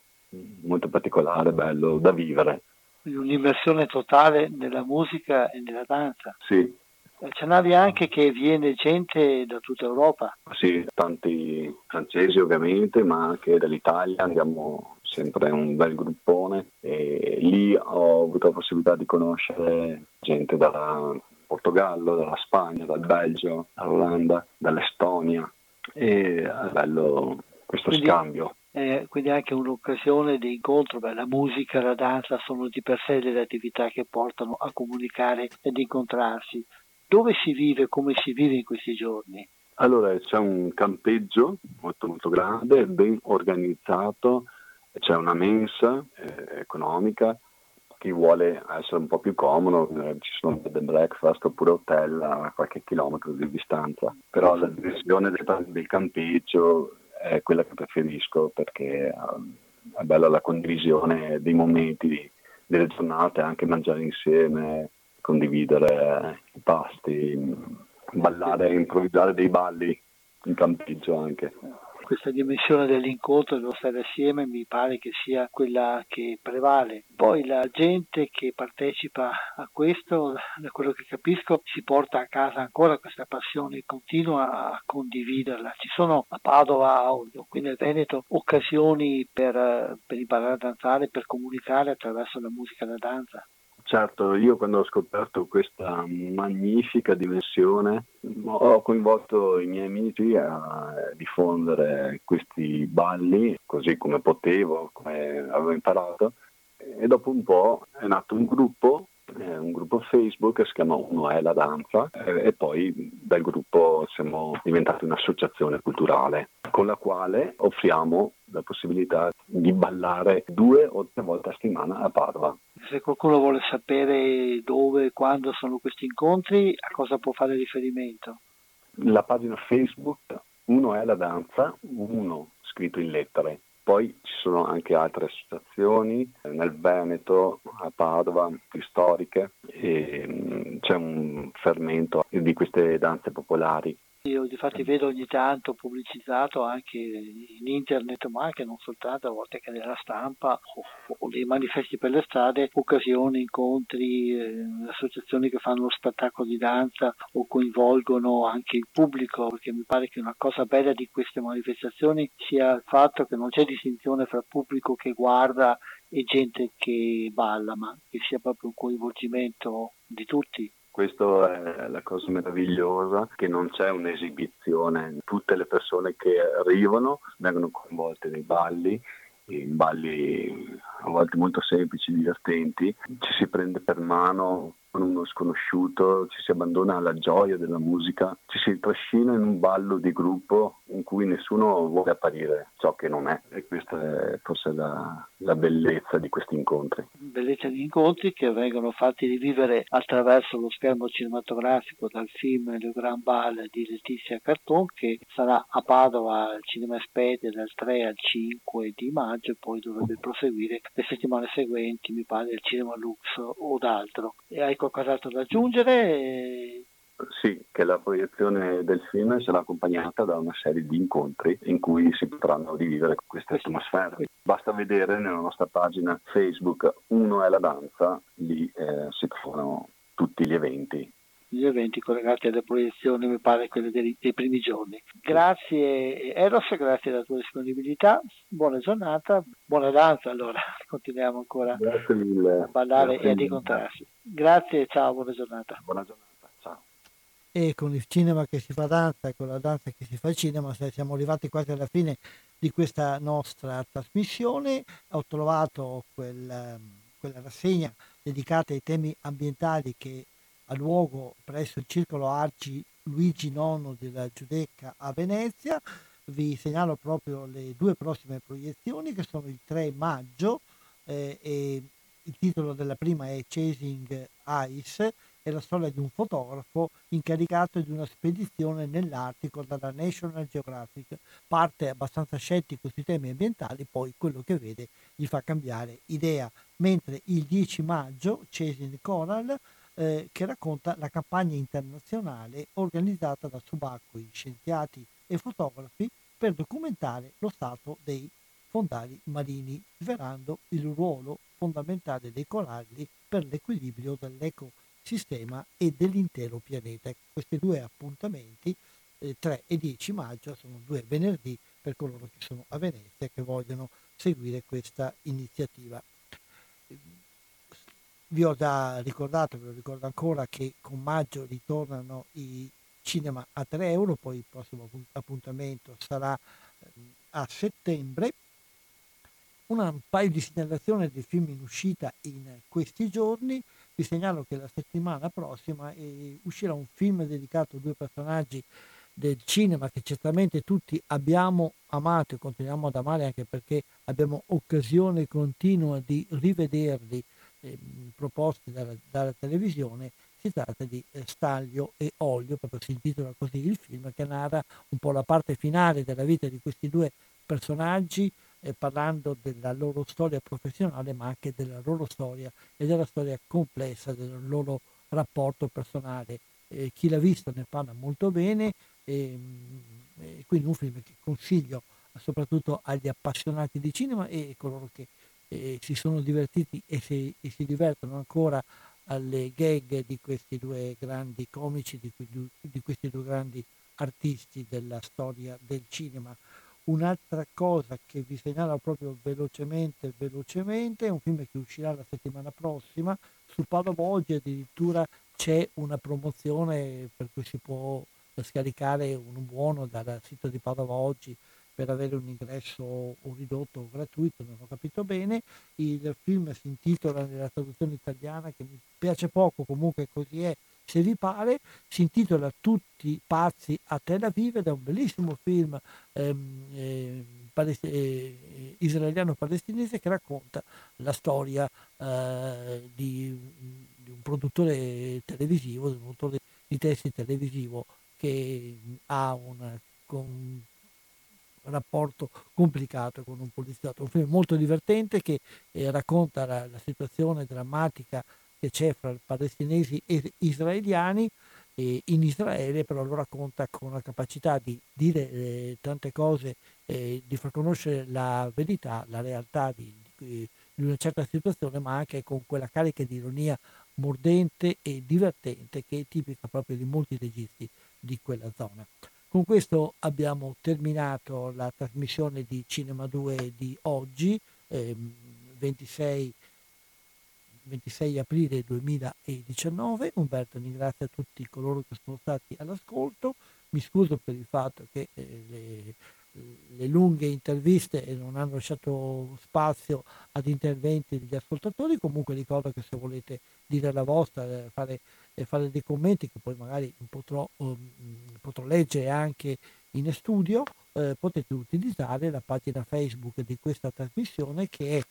molto particolare, bello da vivere. Un'immersione totale nella musica e nella danza. Sì, Accennavi anche che viene gente da tutta Europa. Sì, tanti francesi ovviamente, ma anche dall'Italia andiamo sempre un bel gruppone e lì ho avuto la possibilità di conoscere gente dal Portogallo, dalla Spagna, dal Belgio, dall'Olanda, dall'Estonia e è bello questo quindi, scambio. Eh, quindi anche un'occasione di incontro, beh, la musica, la danza sono di per sé delle attività che portano a comunicare ed incontrarsi. Dove si vive, come si vive in questi giorni? Allora c'è un campeggio molto molto grande, ben organizzato, c'è una mensa eh, economica, chi vuole essere un po' più comodo, eh, ci sono bed and breakfast oppure hotel a qualche chilometro di distanza, però la dimensione del, del campeggio è quella che preferisco perché eh, è bella la condivisione dei momenti, delle giornate, anche mangiare insieme, condividere i pasti, ballare, improvvisare dei balli in campeggio anche. Questa dimensione dell'incontro, dello stare assieme, mi pare che sia quella che prevale. Poi la gente che partecipa a questo, da quello che capisco, si porta a casa ancora questa passione, continua a condividerla. Ci sono a Padova o qui nel Veneto occasioni per, per imparare a danzare, per comunicare attraverso la musica e la danza. Certo, io quando ho scoperto questa magnifica dimensione ho coinvolto i miei amici a diffondere questi balli così come potevo, come avevo imparato e dopo un po' è nato un gruppo eh, un gruppo Facebook che si chiama Uno è la danza eh, e poi dal gruppo siamo diventati un'associazione culturale con la quale offriamo la possibilità di ballare due o tre volte a settimana a Padova. Se qualcuno vuole sapere dove e quando sono questi incontri, a cosa può fare riferimento? La pagina Facebook Uno è la danza, uno scritto in lettere, poi ci sono anche altre associazioni nel Veneto, a Padova, storiche, e mm, c'è un fermento di queste danze popolari Io infatti vedo ogni tanto pubblicizzato anche in internet, ma anche non soltanto, a volte anche nella stampa o, o dei manifesti per le strade, occasioni, incontri, eh, associazioni che fanno lo spettacolo di danza o coinvolgono anche il pubblico, perché mi pare che una cosa bella di queste manifestazioni sia il fatto che non c'è distinzione fra pubblico che guarda e gente che balla, ma che sia proprio un coinvolgimento di tutti. Questa è la cosa meravigliosa, che non c'è un'esibizione, tutte le persone che arrivano vengono coinvolte nei balli, in balli a volte molto semplici, divertenti, ci si prende per mano con uno sconosciuto, ci si abbandona alla gioia della musica, ci si trascina in un ballo di gruppo in cui nessuno vuole apparire ciò che non è e questa è forse la, la bellezza di questi incontri. Bellezza di incontri che vengono fatti rivivere attraverso lo schermo cinematografico dal film Le Grand Ball di Letizia Carton che sarà a Padova al Cinema Espedia dal 3 al 5 di maggio e poi dovrebbe proseguire le settimane seguenti, mi pare, al Cinema Lux o d'altro. E hai qualcos'altro da aggiungere? Sì, che la proiezione del film sarà accompagnata da una serie di incontri in cui si potranno rivivere queste atmosfere. Basta vedere nella nostra pagina Facebook Uno è la danza, lì eh, si trovano tutti gli eventi gli eventi collegati alle proiezioni, mi pare quelle dei, dei, primi giorni. Grazie Eros, grazie della tua disponibilità, buona giornata, buona danza allora, continuiamo ancora a ballare grazie e ad incontrarsi. Grazie, ciao, buona giornata. Buona giornata, ciao. E con il cinema che si fa danza e con la danza che si fa cinema, siamo arrivati quasi alla fine di questa nostra trasmissione. Ho trovato quel, quella rassegna dedicata ai temi ambientali che a luogo presso il Circolo Arci Luigi IX della Giudecca a Venezia. Vi segnalo proprio le due prossime proiezioni che sono il 3 maggio eh, e il titolo della prima è Chasing Ice, è la storia di un fotografo incaricato di una spedizione nell'Artico dalla National Geographic. Parte abbastanza scettico sui temi ambientali, poi quello che vede gli fa cambiare idea. Mentre il 10 maggio Chasing Coral eh, che racconta la campagna internazionale organizzata da subacquei, scienziati e fotografi per documentare lo stato dei fondali marini, svelando il ruolo fondamentale dei coralli per l'equilibrio dell'ecosistema e dell'intero pianeta. Questi due appuntamenti, eh, 3 e 10 maggio, sono due venerdì per coloro che sono a Venezia e che vogliono seguire questa iniziativa vi ho già ricordato, ve lo ricordo ancora, che con maggio ritornano i cinema a 3 euro, poi il prossimo appuntamento sarà ehm, a settembre. Un paio di segnalazioni del film in uscita in questi giorni. Vi segnalo che la settimana prossima eh, uscirà un film dedicato a due personaggi del cinema che certamente tutti abbiamo amato e continuiamo ad amare anche perché abbiamo occasione continua di rivederli eh, proposti dalla, dalla, televisione, si tratta di eh, Staglio e Olio, proprio si intitola così il film, che narra un po' la parte finale della vita di questi due personaggi, eh, parlando della loro storia professionale, ma anche della loro storia e della storia complessa del loro rapporto personale. Eh, chi l'ha visto ne parla molto bene, e, e quindi un film che consiglio soprattutto agli appassionati di cinema e coloro che e si sono divertiti e si, e si, divertono ancora alle gag di questi due grandi comici, di, di questi due grandi artisti della storia del cinema. Un'altra cosa che vi segnalo proprio velocemente, velocemente, è un film che uscirà la settimana prossima. Su Padova oggi addirittura c'è una promozione per cui si può scaricare un buono dal sito di Padova oggi per avere un ingresso o ridotto o gratuito, non ho capito bene. Il film si intitola nella traduzione italiana, che mi piace poco, comunque così è, se vi pare, si intitola Tutti pazzi a Tel Aviv ed è un bellissimo film ehm, eh, palest- eh, israeliano-palestinese che racconta la storia eh, di, di, un produttore televisivo, di un produttore di testi televisivo che ha una con, rapporto complicato con un poliziotto. Un film molto divertente che eh, racconta la, la, situazione drammatica che c'è fra palestinesi e israeliani eh, in Israele, però lo racconta con la capacità di dire eh, tante cose, eh, di far conoscere la verità, la realtà di, di, di, una certa situazione, ma anche con quella carica di ironia mordente e divertente che è tipica proprio di molti registi di quella zona. Con questo abbiamo terminato la trasmissione di Cinema 2 di oggi, eh, 26 26 aprile 2019. Umberto ringrazia tutti coloro che sono stati all'ascolto. Mi scuso per il fatto che eh, le, le, lunghe interviste non hanno lasciato spazio ad interventi degli ascoltatori. Comunque ricordo che se volete dire la vostra, eh, fare, eh, fare, dei commenti che poi magari potrò, um, potrò leggere anche in studio, eh, potete utilizzare la pagina Facebook di questa trasmissione che è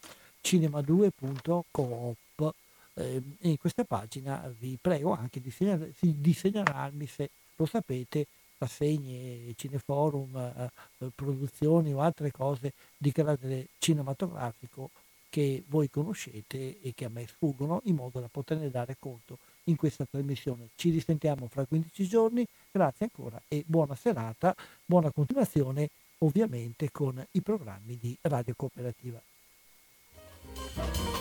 cinema2.coop. Eh, in questa pagina vi prego anche di, segnal- di segnalarmi se lo sapete rassegne, cineforum, eh, produzioni o altre cose di carattere cinematografico che voi conoscete e che a me sfuggono in modo da poterne dare conto in questa trasmissione. Ci risentiamo fra 15 giorni, grazie ancora e buona serata, buona continuazione ovviamente con i programmi di Radio Cooperativa. Thank you.